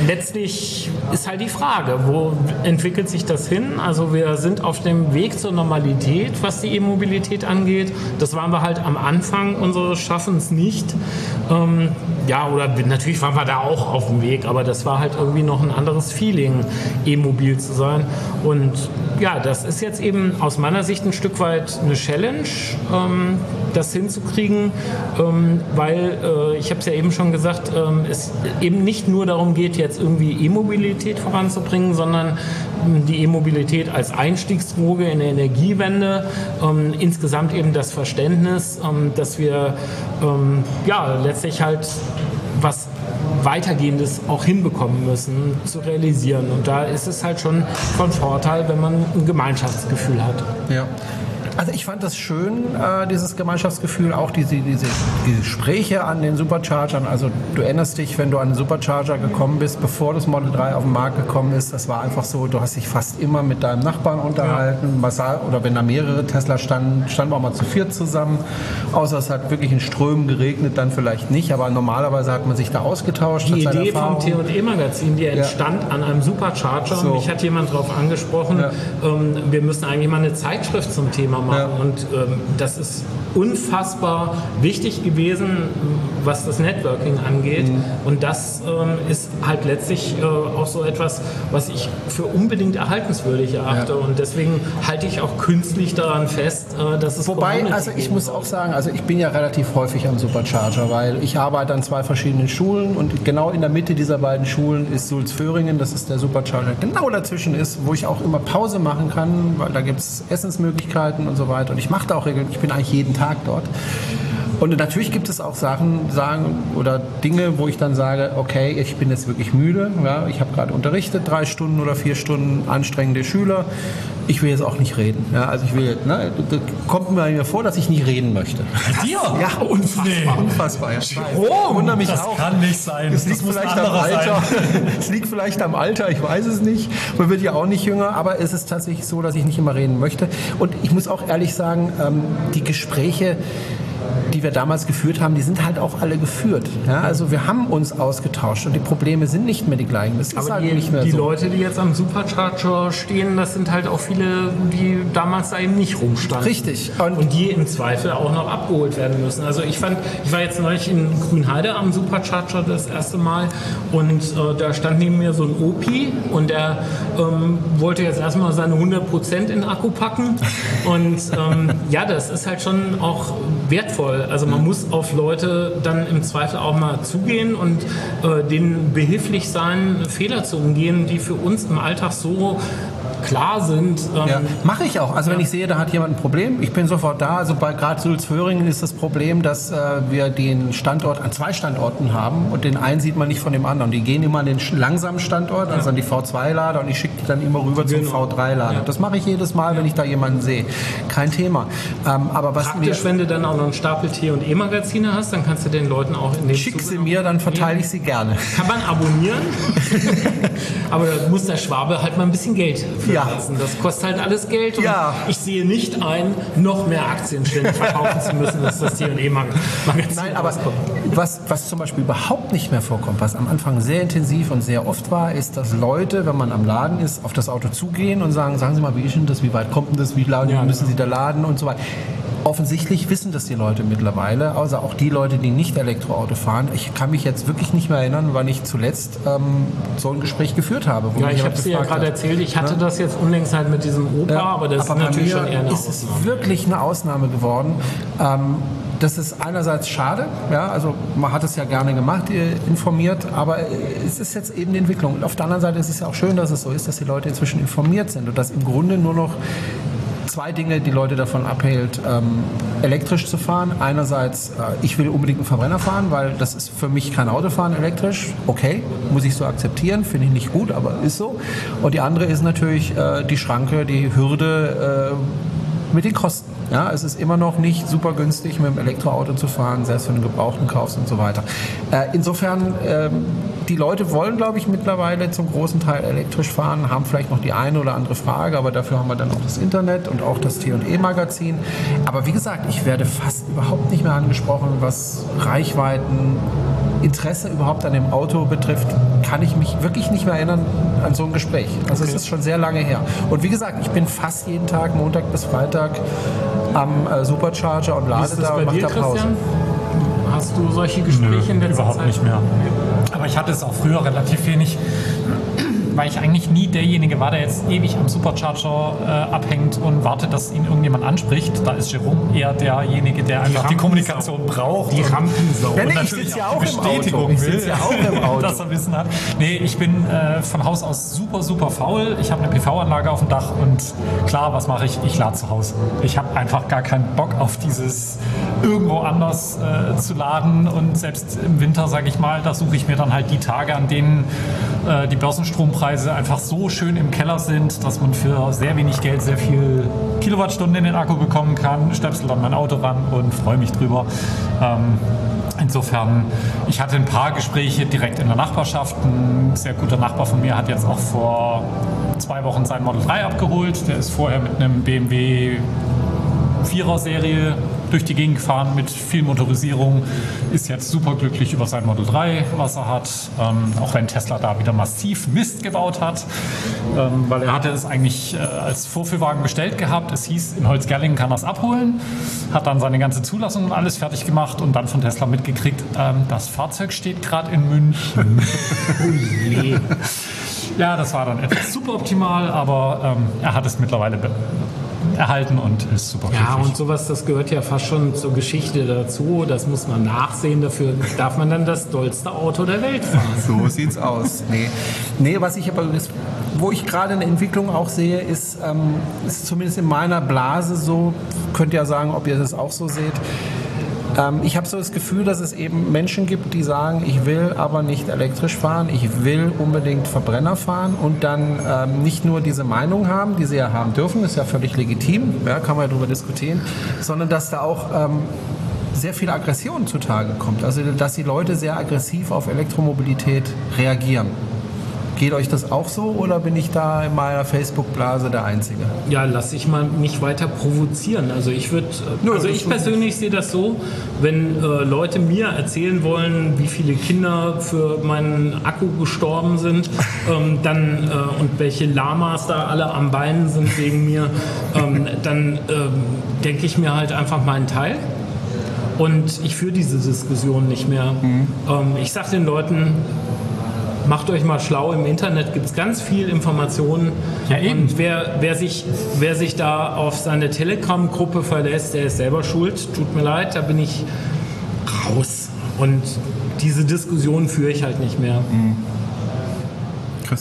letztlich ist halt die Frage, wo entwickelt sich das hin? Also wir sind auf dem Weg zur Normalität, was die E-Mobilität angeht. Das waren wir halt am Anfang unseres Schaffens nicht. Ähm, ja, oder natürlich waren wir da auch auf dem Weg, aber das war halt irgendwie noch ein anderes Feeling, E-Mobil zu sein. Und ja, das ist jetzt eben aus meiner Sicht ein Stück weit eine Challenge, ähm, das hinzukriegen, ähm, weil äh, ich habe es ja eben schon gesagt, ähm, es eben nicht nur darum geht, jetzt irgendwie E-Mobilität voranzubringen, sondern ähm, die E-Mobilität als Einstiegsdroge in der Energiewende, ähm, insgesamt eben das Verständnis, ähm, dass wir ja letztlich halt Weitergehendes auch hinbekommen müssen, zu realisieren. Und da ist es halt schon von Vorteil, wenn man ein Gemeinschaftsgefühl hat. Ja. Also ich fand das schön, äh, dieses Gemeinschaftsgefühl, auch diese, diese, Gespräche an den Superchargern. Also du erinnerst dich, wenn du an den Supercharger gekommen bist, bevor das Model 3 auf den Markt gekommen ist, das war einfach so, du hast dich fast immer mit deinem Nachbarn unterhalten. Ja. Oder wenn da mehrere Tesla standen, standen wir auch mal zu viert zusammen. Außer es hat wirklich in Strömen geregnet, dann vielleicht nicht. Aber normalerweise hat man sich da ausgetauscht. Die Idee vom T&E-Magazin, die entstand ja. an einem Supercharger. So. Mich hat jemand darauf angesprochen, ja. ähm, wir müssen eigentlich mal eine Zeitschrift zum Thema machen machen. Ja. Und ähm, das ist unfassbar wichtig gewesen. Was das Networking angeht. Mhm. Und das ähm, ist halt letztlich äh, auch so etwas, was ich für unbedingt erhaltenswürdig erachte. Ja. Und deswegen halte ich auch künstlich daran fest, äh, dass es Wobei, Community also ich muss auch sagen, also ich bin ja relativ häufig am Supercharger, weil ich arbeite an zwei verschiedenen Schulen und genau in der Mitte dieser beiden Schulen ist Sulzföhringen, das ist der Supercharger, genau dazwischen ist, wo ich auch immer Pause machen kann, weil da gibt es Essensmöglichkeiten und so weiter. Und ich mache da auch regelmäßig, ich bin eigentlich jeden Tag dort. Und natürlich gibt es auch Sachen sagen, oder Dinge, wo ich dann sage, okay, ich bin jetzt wirklich müde. Ja, ich habe gerade unterrichtet, drei Stunden oder vier Stunden anstrengende Schüler. Ich will jetzt auch nicht reden. Ja, also ich will, ne, kommt mir vor, dass ich nicht reden möchte. Dir? [laughs] Ja, unfassbar. Unfassbar. Ja. Ich wundere mich das auch. kann nicht sein. Es liegt, vielleicht am Alter. [laughs] es liegt vielleicht am Alter, ich weiß es nicht. Man wird ja auch nicht jünger, aber es ist tatsächlich so, dass ich nicht immer reden möchte. Und ich muss auch ehrlich sagen, ähm, die Gespräche, die wir damals geführt haben, die sind halt auch alle geführt. Ja, also wir haben uns ausgetauscht und die Probleme sind nicht mehr die gleichen. Das ist Aber halt die, nicht mehr die so. Leute, die jetzt am Supercharger stehen, das sind halt auch viele, die damals da eben nicht rumstanden. Richtig. Und- Und, die im Zweifel auch noch abgeholt werden müssen. Also ich fand, ich war jetzt neulich in Grünheide am Supercharger das erste Mal und äh, da stand neben mir so ein Opi und der ähm, wollte jetzt erstmal seine 100% in den Akku packen. Und ähm, ja, das ist halt schon auch wertvoll. Also man muss auf Leute dann im Zweifel auch mal zugehen und äh, denen behilflich sein, Fehler zu umgehen, die für uns im Alltag so klar sind. Ähm, Ja, mache ich auch. Also wenn ich sehe, da hat jemand ein Problem, ich bin sofort da. Also bei gerade Sulzföhringen ist das Problem, dass äh, wir den Standort an zwei Standorten haben und den einen sieht man nicht von dem anderen. Die gehen immer an den langsamen Standort, also an die V2-Lader und ich schicke die dann immer rüber zum Genau. V3-Lader. Das mache ich jedes Mal, wenn ich da jemanden sehe. Kein Thema. Ähm, aber was Praktisch, wenn du dann auch noch einen Stapel T- und E-Magazine hast, dann kannst du den Leuten auch in den schick sie mir, dann verteile ich sie gerne. Kann man abonnieren, [laughs] aber da muss der Schwabe halt mal ein bisschen Geld für Ja. lassen. Das kostet halt alles Geld und Ja. ich sehe nicht ein, noch mehr Aktien ständig verkaufen zu müssen, dass das T&E-Magazin Nein, aber was, was zum Beispiel überhaupt nicht mehr vorkommt, was am Anfang sehr intensiv und sehr oft war, ist, dass Leute, wenn man am Laden ist, auf das Auto zugehen und sagen, sagen Sie mal, wie ist denn das, wie weit kommt denn das, wie laden Ja, müssen genau. Sie da laden und so weiter. Offensichtlich wissen das die Leute mittlerweile, also auch die Leute, die nicht Elektroauto fahren. Ich kann mich jetzt wirklich nicht mehr erinnern, wann ich zuletzt ähm, so ein Gespräch geführt habe. Ja, ich habe es dir ja gerade erzählt. Ich hatte das jetzt unlängst halt mit diesem Opa, Ja, aber das aber ist natürlich schon eher eine ist es Ausnahme. wirklich eine Ausnahme geworden. Ähm, das ist einerseits schade, ja, also man hat es ja gerne gemacht, informiert, aber es ist jetzt eben die Entwicklung. Und auf der anderen Seite ist es ja auch schön, dass es so ist, dass die Leute inzwischen informiert sind und dass im Grunde nur noch zwei Dinge die Leute davon abhält, ähm, elektrisch zu fahren. Einerseits, äh, ich will unbedingt einen Verbrenner fahren, weil das ist für mich kein Autofahren elektrisch. Okay, muss ich so akzeptieren, finde ich nicht gut, aber ist so. Und die andere ist natürlich äh, die Schranke, die Hürde äh, mit den Kosten. Ja, es ist immer noch nicht super günstig, mit dem Elektroauto zu fahren, selbst wenn du Gebrauchten kaufst und so weiter. Äh, insofern, ähm, die Leute wollen, glaube ich, mittlerweile zum großen Teil elektrisch fahren, haben vielleicht noch die eine oder andere Frage, aber dafür haben wir dann auch das Internet und auch das T&E-Magazin. Aber wie gesagt, ich werde fast überhaupt nicht mehr angesprochen, was Reichweiten, Interesse überhaupt an dem Auto betrifft, kann ich mich wirklich nicht mehr erinnern an so ein Gespräch. Also es ist schon sehr lange her. Und wie gesagt, ich bin fast jeden Tag, Montag bis Freitag, am äh, Supercharger und lade da und mache da Pause. Christian? Hast du solche Gespräche in Nö, letzter überhaupt Zeit? nicht mehr. Aber ich hatte es auch früher relativ wenig, weil ich eigentlich nie derjenige war, der jetzt ewig am Supercharger äh, abhängt und wartet, dass ihn irgendjemand anspricht. Da ist Jerome eher derjenige, der einfach die Rampensau. Kommunikation braucht. Die Rampensau. Ja, nee, ich sitze ja auch die im Auto. Bestätigung Ich will, ja auch im Auto. dass er Wissen hat. Nee, ich bin äh, von Haus aus super, super faul. Ich habe eine PV-Anlage auf dem Dach und klar, was mache ich? Ich lade zu Hause. Ich habe einfach gar keinen Bock auf dieses irgendwo anders äh, zu laden und selbst im Winter, sage ich mal, da suche ich mir dann halt die Tage, an denen äh, die Börsenstrompreise einfach so schön im Keller sind, dass man für sehr wenig Geld sehr viel Kilowattstunden in den Akku bekommen kann, stöpsel dann mein Auto ran und freue mich drüber. Ähm, Insofern, ich hatte ein paar Gespräche direkt in der Nachbarschaft. Ein sehr guter Nachbar von mir hat jetzt auch vor zwei Wochen sein Model 3 abgeholt. Der ist vorher mit einem BMW 4er Serie durch die Gegend gefahren mit viel Motorisierung, ist jetzt superglücklich über sein Model 3, was er hat, ähm, auch wenn Tesla da wieder massiv Mist gebaut hat, ähm, weil er hatte es eigentlich äh, als Vorführwagen bestellt gehabt. Es hieß, in Holzgerlingen kann er es abholen, hat dann seine ganze Zulassung und alles fertig gemacht und dann von Tesla mitgekriegt, ähm, das Fahrzeug steht gerade in München. [laughs] Ja, das war dann etwas super optimal, aber ähm, er hat es mittlerweile erhalten und ist super Ja, glücklich. und sowas, das gehört ja fast schon zur Geschichte dazu. Das muss man nachsehen. Dafür darf man dann das dollste Auto der Welt fahren. [laughs] So sieht's aus. Nee, nee was ich aber, wo ich gerade eine Entwicklung auch sehe, ist, ähm, ist zumindest in meiner Blase so, könnt ihr ja sagen, ob ihr das auch so seht. Ähm, ich habe so das Gefühl, dass es eben Menschen gibt, die sagen, ich will aber nicht elektrisch fahren, ich will unbedingt Verbrenner fahren und dann ähm, nicht nur diese Meinung haben, die sie ja haben dürfen, ist ja völlig legitim, ja, kann man ja darüber diskutieren, sondern dass da auch ähm, sehr viel Aggression zutage kommt. Also dass die Leute sehr aggressiv auf Elektromobilität reagieren. Geht euch das auch so oder bin ich da in meiner Facebook-Blase der Einzige? Ja, lass ich mal nicht weiter provozieren. Also ich würde, Nö, also ich persönlich sehe das so, wenn äh, Leute mir erzählen wollen, wie viele Kinder für meinen Akku gestorben sind, [laughs] ähm, dann äh, und welche Lamas da alle am Beinen sind wegen mir, ähm, dann ähm, denke ich mir halt einfach meinen Teil. Und ich führe diese Diskussion nicht mehr. Mhm. Ähm, ich sage den Leuten, macht euch mal schlau. Im Internet gibt es ganz viel Informationen. Ja, eben. Und wer, wer, sich, wer sich da auf seine Telegram-Gruppe verlässt, der ist selber schuld. Tut mir leid, da bin ich raus. Und diese Diskussion führe ich halt nicht mehr.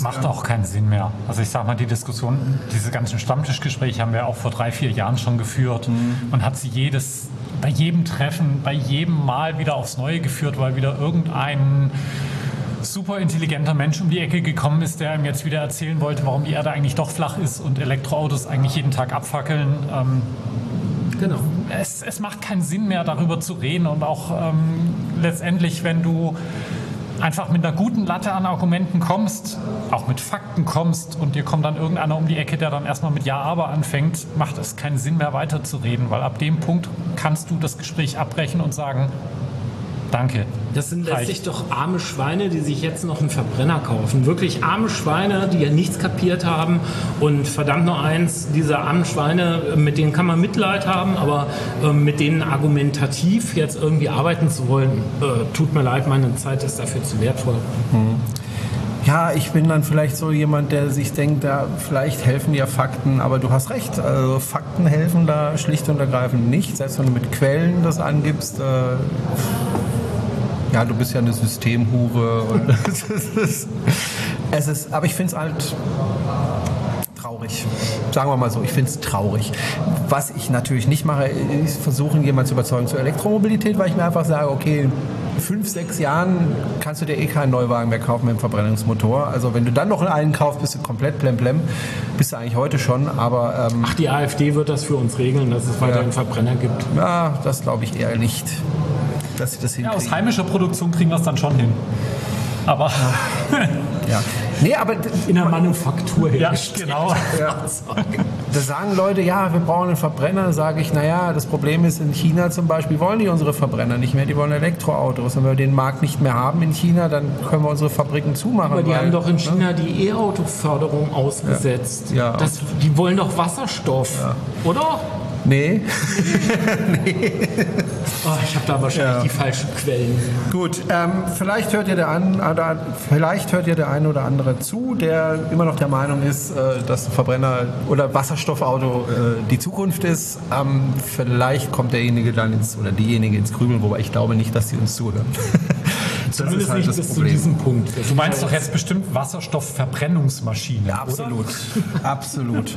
Macht auch keinen Sinn mehr. Also ich sag mal, die Diskussion, diese ganzen Stammtischgespräche haben wir auch vor drei, vier Jahren schon geführt und hat sie jedes, bei jedem Treffen, bei jedem Mal wieder aufs Neue geführt, weil wieder irgendein super intelligenter Mensch um die Ecke gekommen ist, der ihm jetzt wieder erzählen wollte, warum die Erde eigentlich doch flach ist und Elektroautos eigentlich jeden Tag abfackeln. Ähm, Genau. es, es macht keinen Sinn mehr, darüber zu reden. Und auch ähm, letztendlich, wenn du einfach mit einer guten Latte an Argumenten kommst, auch mit Fakten kommst und dir kommt dann irgendeiner um die Ecke, der dann erstmal mit Ja, aber anfängt, macht es keinen Sinn mehr weiterzureden, weil ab dem Punkt kannst du das Gespräch abbrechen und sagen, danke. Das sind Reicht. letztlich doch arme Schweine, die sich jetzt noch einen Verbrenner kaufen. Wirklich arme Schweine, die ja nichts kapiert haben. Und verdammt noch eins, diese armen Schweine, mit denen kann man Mitleid haben, aber äh, mit denen argumentativ jetzt irgendwie arbeiten zu wollen, äh, tut mir leid, meine Zeit ist dafür zu wertvoll. Ja, ich bin dann vielleicht so jemand, der sich denkt, ja, vielleicht helfen ja Fakten, aber du hast recht. Also Fakten helfen da schlicht und ergreifend nicht. Selbst wenn du mit Quellen das angibst, äh, ja, du bist ja eine Systemhure. Und [laughs] es ist, es ist, aber ich finde es halt traurig. Sagen wir mal so, ich finde es traurig. Was ich natürlich nicht mache, ist versuchen, jemanden zu überzeugen zur Elektromobilität, weil ich mir einfach sage, okay, in fünf, sechs Jahren kannst du dir eh keinen Neuwagen mehr kaufen mit dem Verbrennungsmotor. Also wenn du dann noch einen kaufst, bist du komplett blemblem. Bist du eigentlich heute schon, aber ähm, Ach, die AfD wird das für uns regeln, dass es weiterhin Verbrenner gibt. ja, das glaube ich eher nicht, dass sie das Ja, aus hinkriegen. heimischer Produktion kriegen wir es dann schon hin. Aber Ja. [laughs] Nee, aber In der Manufaktur ja, genau. [laughs] Da sagen Leute, ja, wir brauchen einen Verbrenner. Dann sage ich, naja, das Problem ist, in China zum Beispiel wollen die unsere Verbrenner nicht mehr, die wollen Elektroautos. Und wenn wir den Markt nicht mehr haben in China, dann können wir unsere Fabriken zumachen. Aber die weil- haben doch in China die E-Auto-Förderung ausgesetzt. Ja. Das, die wollen doch Wasserstoff, oder? Nee. [laughs] Oh, ich habe da wahrscheinlich Ja. die falschen Quellen. Gut, ähm, vielleicht hört ihr der ein, oder, vielleicht hört ihr der eine oder andere zu, der immer noch der Meinung ist, äh, dass ein Verbrenner oder Wasserstoffauto äh, die Zukunft ist. Ähm, vielleicht kommt derjenige dann ins oder diejenige ins Grübeln, wobei ich glaube nicht, dass die uns zuhören. [laughs] das Zumindest halt nicht bis zu diesem Punkt. Du meinst doch jetzt bestimmt Wasserstoffverbrennungsmaschine, Ja, absolut. Absolut.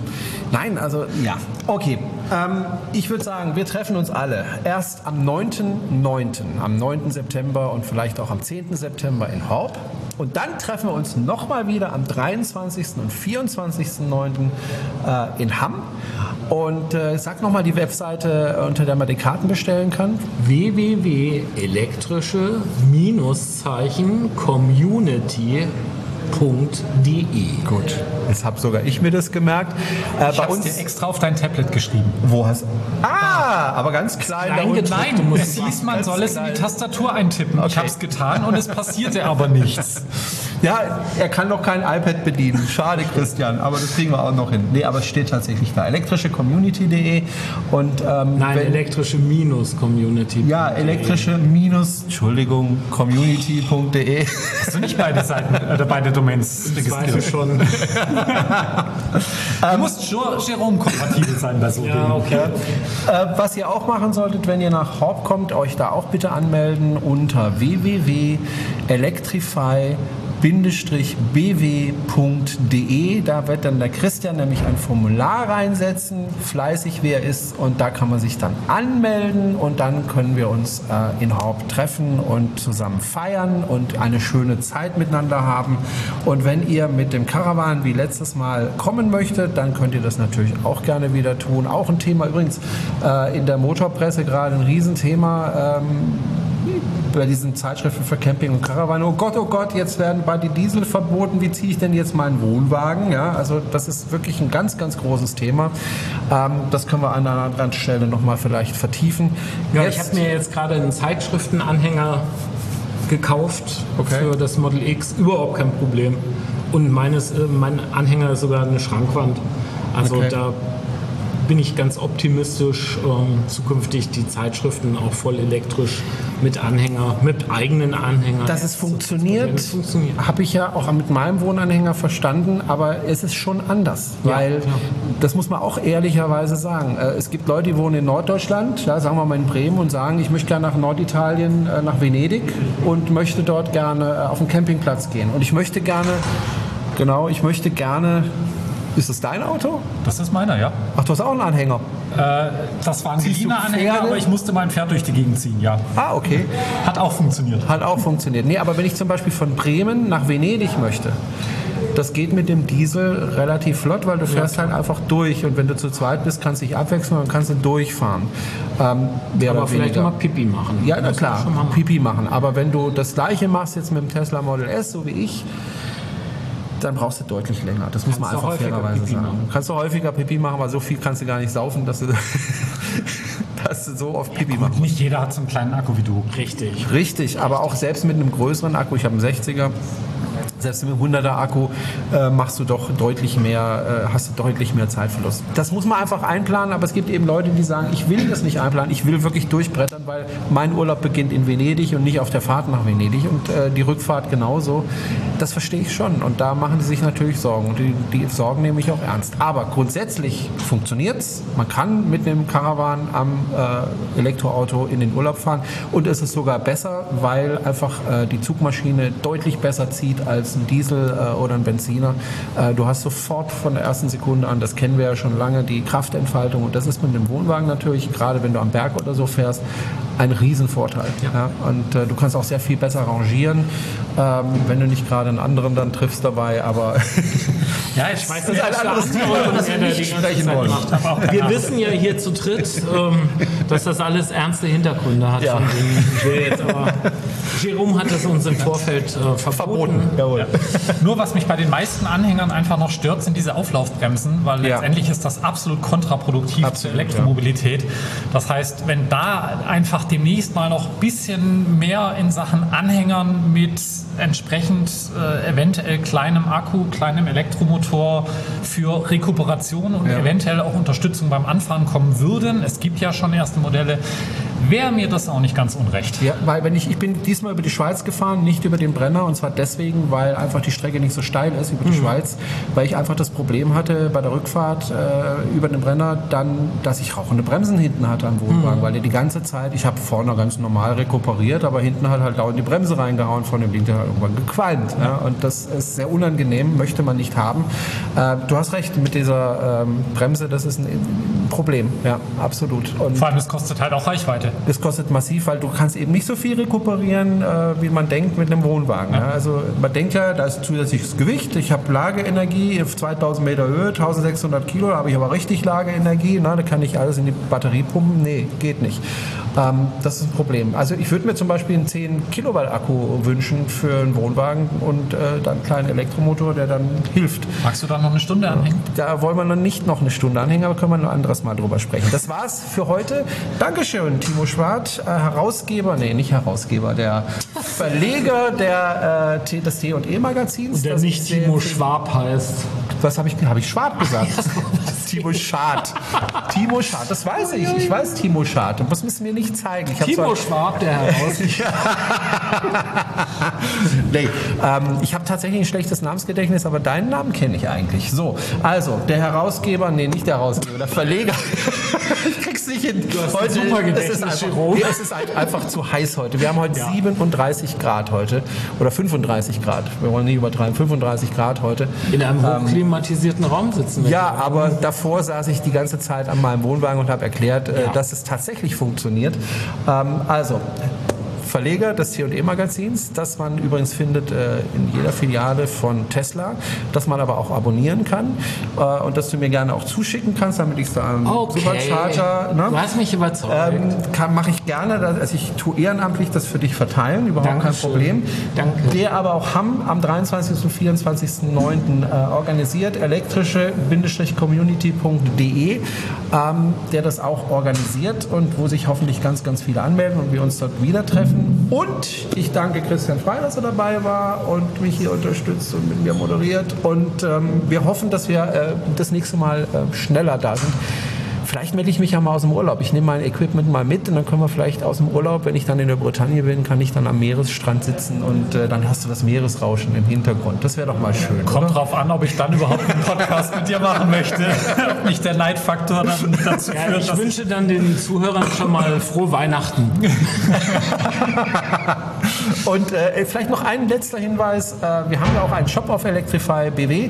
Nein, also ja. Okay. Ähm, ich würde sagen, wir treffen uns alle erst am 9.9., am 9. September und vielleicht auch am 10. September in Horb. Und dann treffen wir uns nochmal wieder am 23. und 24.9. Äh, in Hamm. Und äh, sag nochmal die Webseite, äh, unter der man die Karten bestellen kann. www.elektrische-community Gut, jetzt habe sogar ich mir das gemerkt. Äh, Ich bei uns. dir extra auf dein Tablet geschrieben. Wo hast Ah, aber ganz klein. unten. Nein, Du musst hieß, man soll es in die klein. Tastatur eintippen. Ich Okay. habe es getan und es passierte aber nichts. [laughs] Ja, er kann noch kein iPad bedienen. Schade, Christian, aber das kriegen wir auch noch hin. Nee, aber es steht tatsächlich da. elektrischecommunity.de und ähm, Nein, wenn- elektrische Minus Community. ja, elektrische minus, Entschuldigung, community.de. Hast du nicht beide Seiten oder beide Domains Ich weiß registriert? schon. Du musst Jo- Jerome-kompatibel sein bei so Ja, Dingen. okay. Äh, was ihr auch machen solltet, wenn ihr nach Horb kommt, euch da auch bitte anmelden unter www.electrify bw.de. Da wird dann der Christian nämlich ein Formular reinsetzen, fleißig wie er ist, und da kann man sich dann anmelden und dann können wir uns äh, in Horb treffen und zusammen feiern und eine schöne Zeit miteinander haben. Und wenn ihr mit dem Caravan wie letztes Mal kommen möchtet, dann könnt ihr das natürlich auch gerne wieder tun. Auch ein Thema übrigens äh, in der Motorpresse gerade ein Riesenthema. Ähm, bei diesen Zeitschriften für Camping und Caravan. Oh Gott, oh Gott, jetzt werden bei die Diesel verboten. Wie ziehe ich denn jetzt meinen Wohnwagen? Ja, also das ist wirklich ein ganz, ganz großes Thema. Ähm, das können wir an einer anderen Stelle nochmal vielleicht vertiefen. Ja, Jetzt- ich habe mir jetzt gerade einen Zeitschriftenanhänger gekauft Okay. für das Model X. Überhaupt kein Problem. Und meines, äh, mein Anhänger ist sogar eine Schrankwand. Also Okay. da bin ich ganz optimistisch, ähm, zukünftig die Zeitschriften auch voll elektrisch mit Anhänger, mit eigenen Anhängern. Dass es funktioniert, Es funktioniert. habe ich ja auch mit meinem Wohnanhänger verstanden, aber es ist schon anders, Ja, weil klar. das muss man auch ehrlicherweise sagen. Äh, Es gibt Leute, die wohnen in Norddeutschland, ja, sagen wir mal in Bremen und sagen, ich möchte gerne nach Norditalien, äh, nach Venedig und möchte dort gerne äh, auf den Campingplatz gehen und ich möchte gerne, genau, ich möchte gerne, ist das dein Auto? Das ist meiner, ja. Ach, du hast auch einen Anhänger. Das war ein Ziehst du geliehener Anhänger, Pferde? aber ich musste mein Pferd durch die Gegend ziehen, ja. Ah, okay. Hat auch funktioniert. Hat auch funktioniert. Nee, aber wenn ich zum Beispiel von Bremen nach Venedig möchte, das geht mit dem Diesel relativ flott, weil du fährst halt einfach durch und wenn du zu zweit bist, kannst du dich abwechseln und kannst du durchfahren. Ähm, mehr Aber vielleicht weniger. immer Pipi machen. Ja, na klar. Pipi machen. Aber wenn du das gleiche machst jetzt mit dem Tesla Model S, so wie ich, dann brauchst du deutlich länger. Das muss man Kannst du einfach häufiger fairerweise Pipi sagen. machen. Kannst du häufiger Pipi machen, aber so viel kannst du gar nicht saufen, dass du, [laughs] dass du so oft Pipi machen Nicht jeder hat so einen kleinen Akku wie du. Richtig. Richtig, aber auch selbst mit einem größeren Akku, ich habe einen 60er, selbst mit einem 100er Akku äh, machst du doch deutlich mehr, äh, hast du deutlich mehr Zeitverlust. Das muss man einfach einplanen, aber es gibt eben Leute, die sagen, ich will das nicht einplanen, ich will wirklich durchbrettern, weil mein Urlaub beginnt in Venedig und nicht auf der Fahrt nach Venedig und äh, die Rückfahrt genauso. Das verstehe ich schon und da machen die sich natürlich Sorgen und die, die Sorgen nehme ich auch ernst. Aber grundsätzlich funktioniert's. Man kann mit einem Caravan am äh, Elektroauto in den Urlaub fahren und es ist sogar besser, weil einfach äh, die Zugmaschine deutlich besser zieht als ein Diesel äh, oder ein Benziner. Äh, du hast sofort von der ersten Sekunde an, das kennen wir ja schon lange, die Kraftentfaltung und das ist mit dem Wohnwagen natürlich, gerade wenn du am Berg oder so fährst, ein Riesenvorteil. Ja. Und äh, du kannst auch sehr viel besser rangieren, ähm, wenn du nicht gerade einen anderen dann triffst dabei, aber [laughs] Ja, ich weiß [laughs] Das ist ein anderes Thema, über das wir nicht sprechen wollen. Wir wissen ja hier zu dritt, ähm, dass das alles ernste Hintergründe hat. Ja. Denen wir jetzt aber Jerome hat es uns im Vorfeld äh, verboten. Jawohl. [laughs] Nur was mich bei den meisten Anhängern einfach noch stört, sind diese Auflaufbremsen, weil Ja. letztendlich ist das absolut kontraproduktiv Absolut, zur Elektromobilität. Das heißt, wenn da einfach demnächst mal noch ein bisschen mehr in Sachen Anhängern mit entsprechend äh, eventuell kleinem Akku, kleinem Elektromotor für Rekuperation und Ja. eventuell auch Unterstützung beim Anfahren kommen würden, es gibt ja schon erste Modelle, wäre mir das auch nicht ganz unrecht. Ja, weil wenn ich, ich bin diesmal über die Schweiz gefahren, nicht über den Brenner und zwar deswegen, weil einfach die Strecke nicht so steil ist über die Schweiz, weil ich einfach das Problem hatte bei der Rückfahrt äh, über den Brenner dann, dass ich rauchende Bremsen hinten hatte am Wohnwagen, weil der die ganze Zeit, ich habe vorne ganz normal rekuperiert, aber hinten hat halt dauernd die Bremse reingehauen, von dem Ding der hat irgendwann gequalmt. Ja. und das ist sehr unangenehm, möchte man nicht haben. Äh, du hast recht, mit dieser ähm, Bremse, das ist ein, ein Problem, ja, absolut. Und Vor allem, es kostet halt auch Reichweite. Das kostet massiv, weil du kannst eben nicht so viel rekuperieren, äh, wie man denkt mit einem Wohnwagen. Ja. Also man denkt ja, da ist zusätzliches Gewicht, ich habe Lageenergie auf 2000 Meter Höhe, 1600 Kilo, da habe ich aber richtig Lageenergie, na, da kann ich alles in die Batterie pumpen. Nee, geht nicht. Ähm, das ist ein Problem. Also ich würde mir zum Beispiel einen 10 Kilowatt Akku wünschen für einen Wohnwagen und äh, dann einen kleinen Elektromotor, der dann hilft. Magst du da noch eine Stunde anhängen? Da wollen wir noch nicht noch eine Stunde anhängen, aber können wir ein anderes Mal drüber sprechen. Das war's für heute. Dankeschön, Timo Schwarz, äh, Herausgeber, nee, nicht Herausgeber, der [laughs] Verleger der, äh, des T&E-Magazins. Der nicht Timo Schwab heißt. Was habe ich, hab ich Schwab gesagt? [laughs] Timo Schad. Timo Schad, das weiß ich. Ich weiß Timo Schad. Und das müssen wir nicht zeigen. Ich Timo Schwab, der [laughs] heraus. nee, ähm, ich habe tatsächlich ein schlechtes Namensgedächtnis, aber deinen Namen kenne ich eigentlich. So, also der Herausgeber, nee, nicht der Herausgeber, der Verleger. ich krieg's nicht hin. Du hast heute, super es ist, einfach, nee, es ist einfach zu heiß heute. Wir haben heute ja. 37 Grad heute oder 35 Grad. Wir wollen nicht übertreiben. 35 Grad heute. In einem ähm, hochklimatisierten Raum sitzen wir. Ja, aber davor saß ich die ganze Zeit an meinem Wohnwagen und habe erklärt, äh, ja. dass es tatsächlich funktioniert. Ähm, also Verleger des T&E-Magazins, das man übrigens findet äh, in jeder Filiale von Tesla, das man aber auch abonnieren kann äh, und das du mir gerne auch zuschicken kannst, damit ich es da am okay. Supercharger... Ne? Du hast mich überzeugt. Ähm, Mache ich gerne, also ich tue ehrenamtlich das für dich verteilen, überhaupt Dankeschön. kein Problem. Danke. Der aber auch Hamm am 23. und 24.09. Äh, organisiert, elektrische-community.de, ähm, der das auch organisiert und wo sich hoffentlich ganz, ganz viele anmelden und wir uns dort wieder treffen. Und ich danke Christian Frey, dass er dabei war und mich hier unterstützt und mit mir moderiert. Und ähm, wir hoffen, dass wir äh, das nächste Mal äh, schneller da sind. Vielleicht melde ich mich ja mal aus dem Urlaub. Ich nehme mein Equipment mal mit und dann können wir vielleicht aus dem Urlaub, wenn ich dann in der Bretagne bin, kann ich dann am Meeresstrand sitzen und äh, dann hast du das Meeresrauschen im Hintergrund. Das wäre doch mal schön. Kommt oder? drauf an, ob ich dann überhaupt einen Podcast mit dir machen möchte. [laughs] ob nicht der Neidfaktor dann dazu ja, führt. Ich wünsche dann den Zuhörern schon mal frohe Weihnachten. [laughs] und äh, vielleicht noch ein letzter Hinweis. Äh, wir haben ja auch einen Shop auf Electrify BW.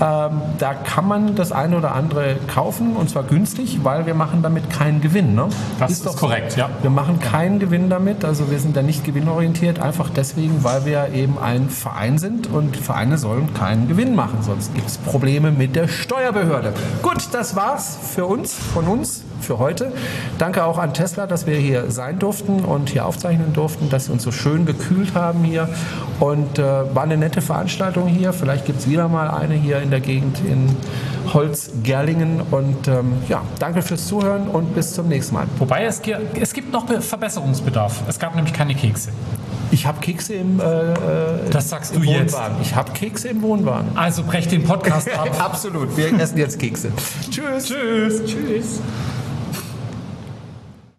Ähm, da kann man das eine oder andere kaufen und zwar günstig weil wir machen damit keinen Gewinn. Ne? Das ist, ist korrekt, ja. Wir machen keinen Gewinn damit, also wir sind da nicht gewinnorientiert, einfach deswegen, weil wir eben ein Verein sind und Vereine sollen keinen Gewinn machen, sonst gibt es Probleme mit der Steuerbehörde. Gut, das war's für uns, von uns für heute. Danke auch an Tesla, dass wir hier sein durften und hier aufzeichnen durften, dass sie uns so schön gekühlt haben hier. Und äh, war eine nette Veranstaltung hier. Vielleicht gibt es wieder mal eine hier in der Gegend in Holzgerlingen. Und ähm, ja, danke fürs Zuhören und bis zum nächsten Mal. Wobei es, es gibt noch Verbesserungsbedarf. Es gab nämlich keine Kekse. Ich habe Kekse im, äh, äh das sagst du jetzt. Wohnwagen. Ich habe Kekse im Wohnwagen. Also brech den Podcast ab. [laughs] Absolut. Wir essen jetzt Kekse. [laughs] Tschüss. Tschüss. Tschüss.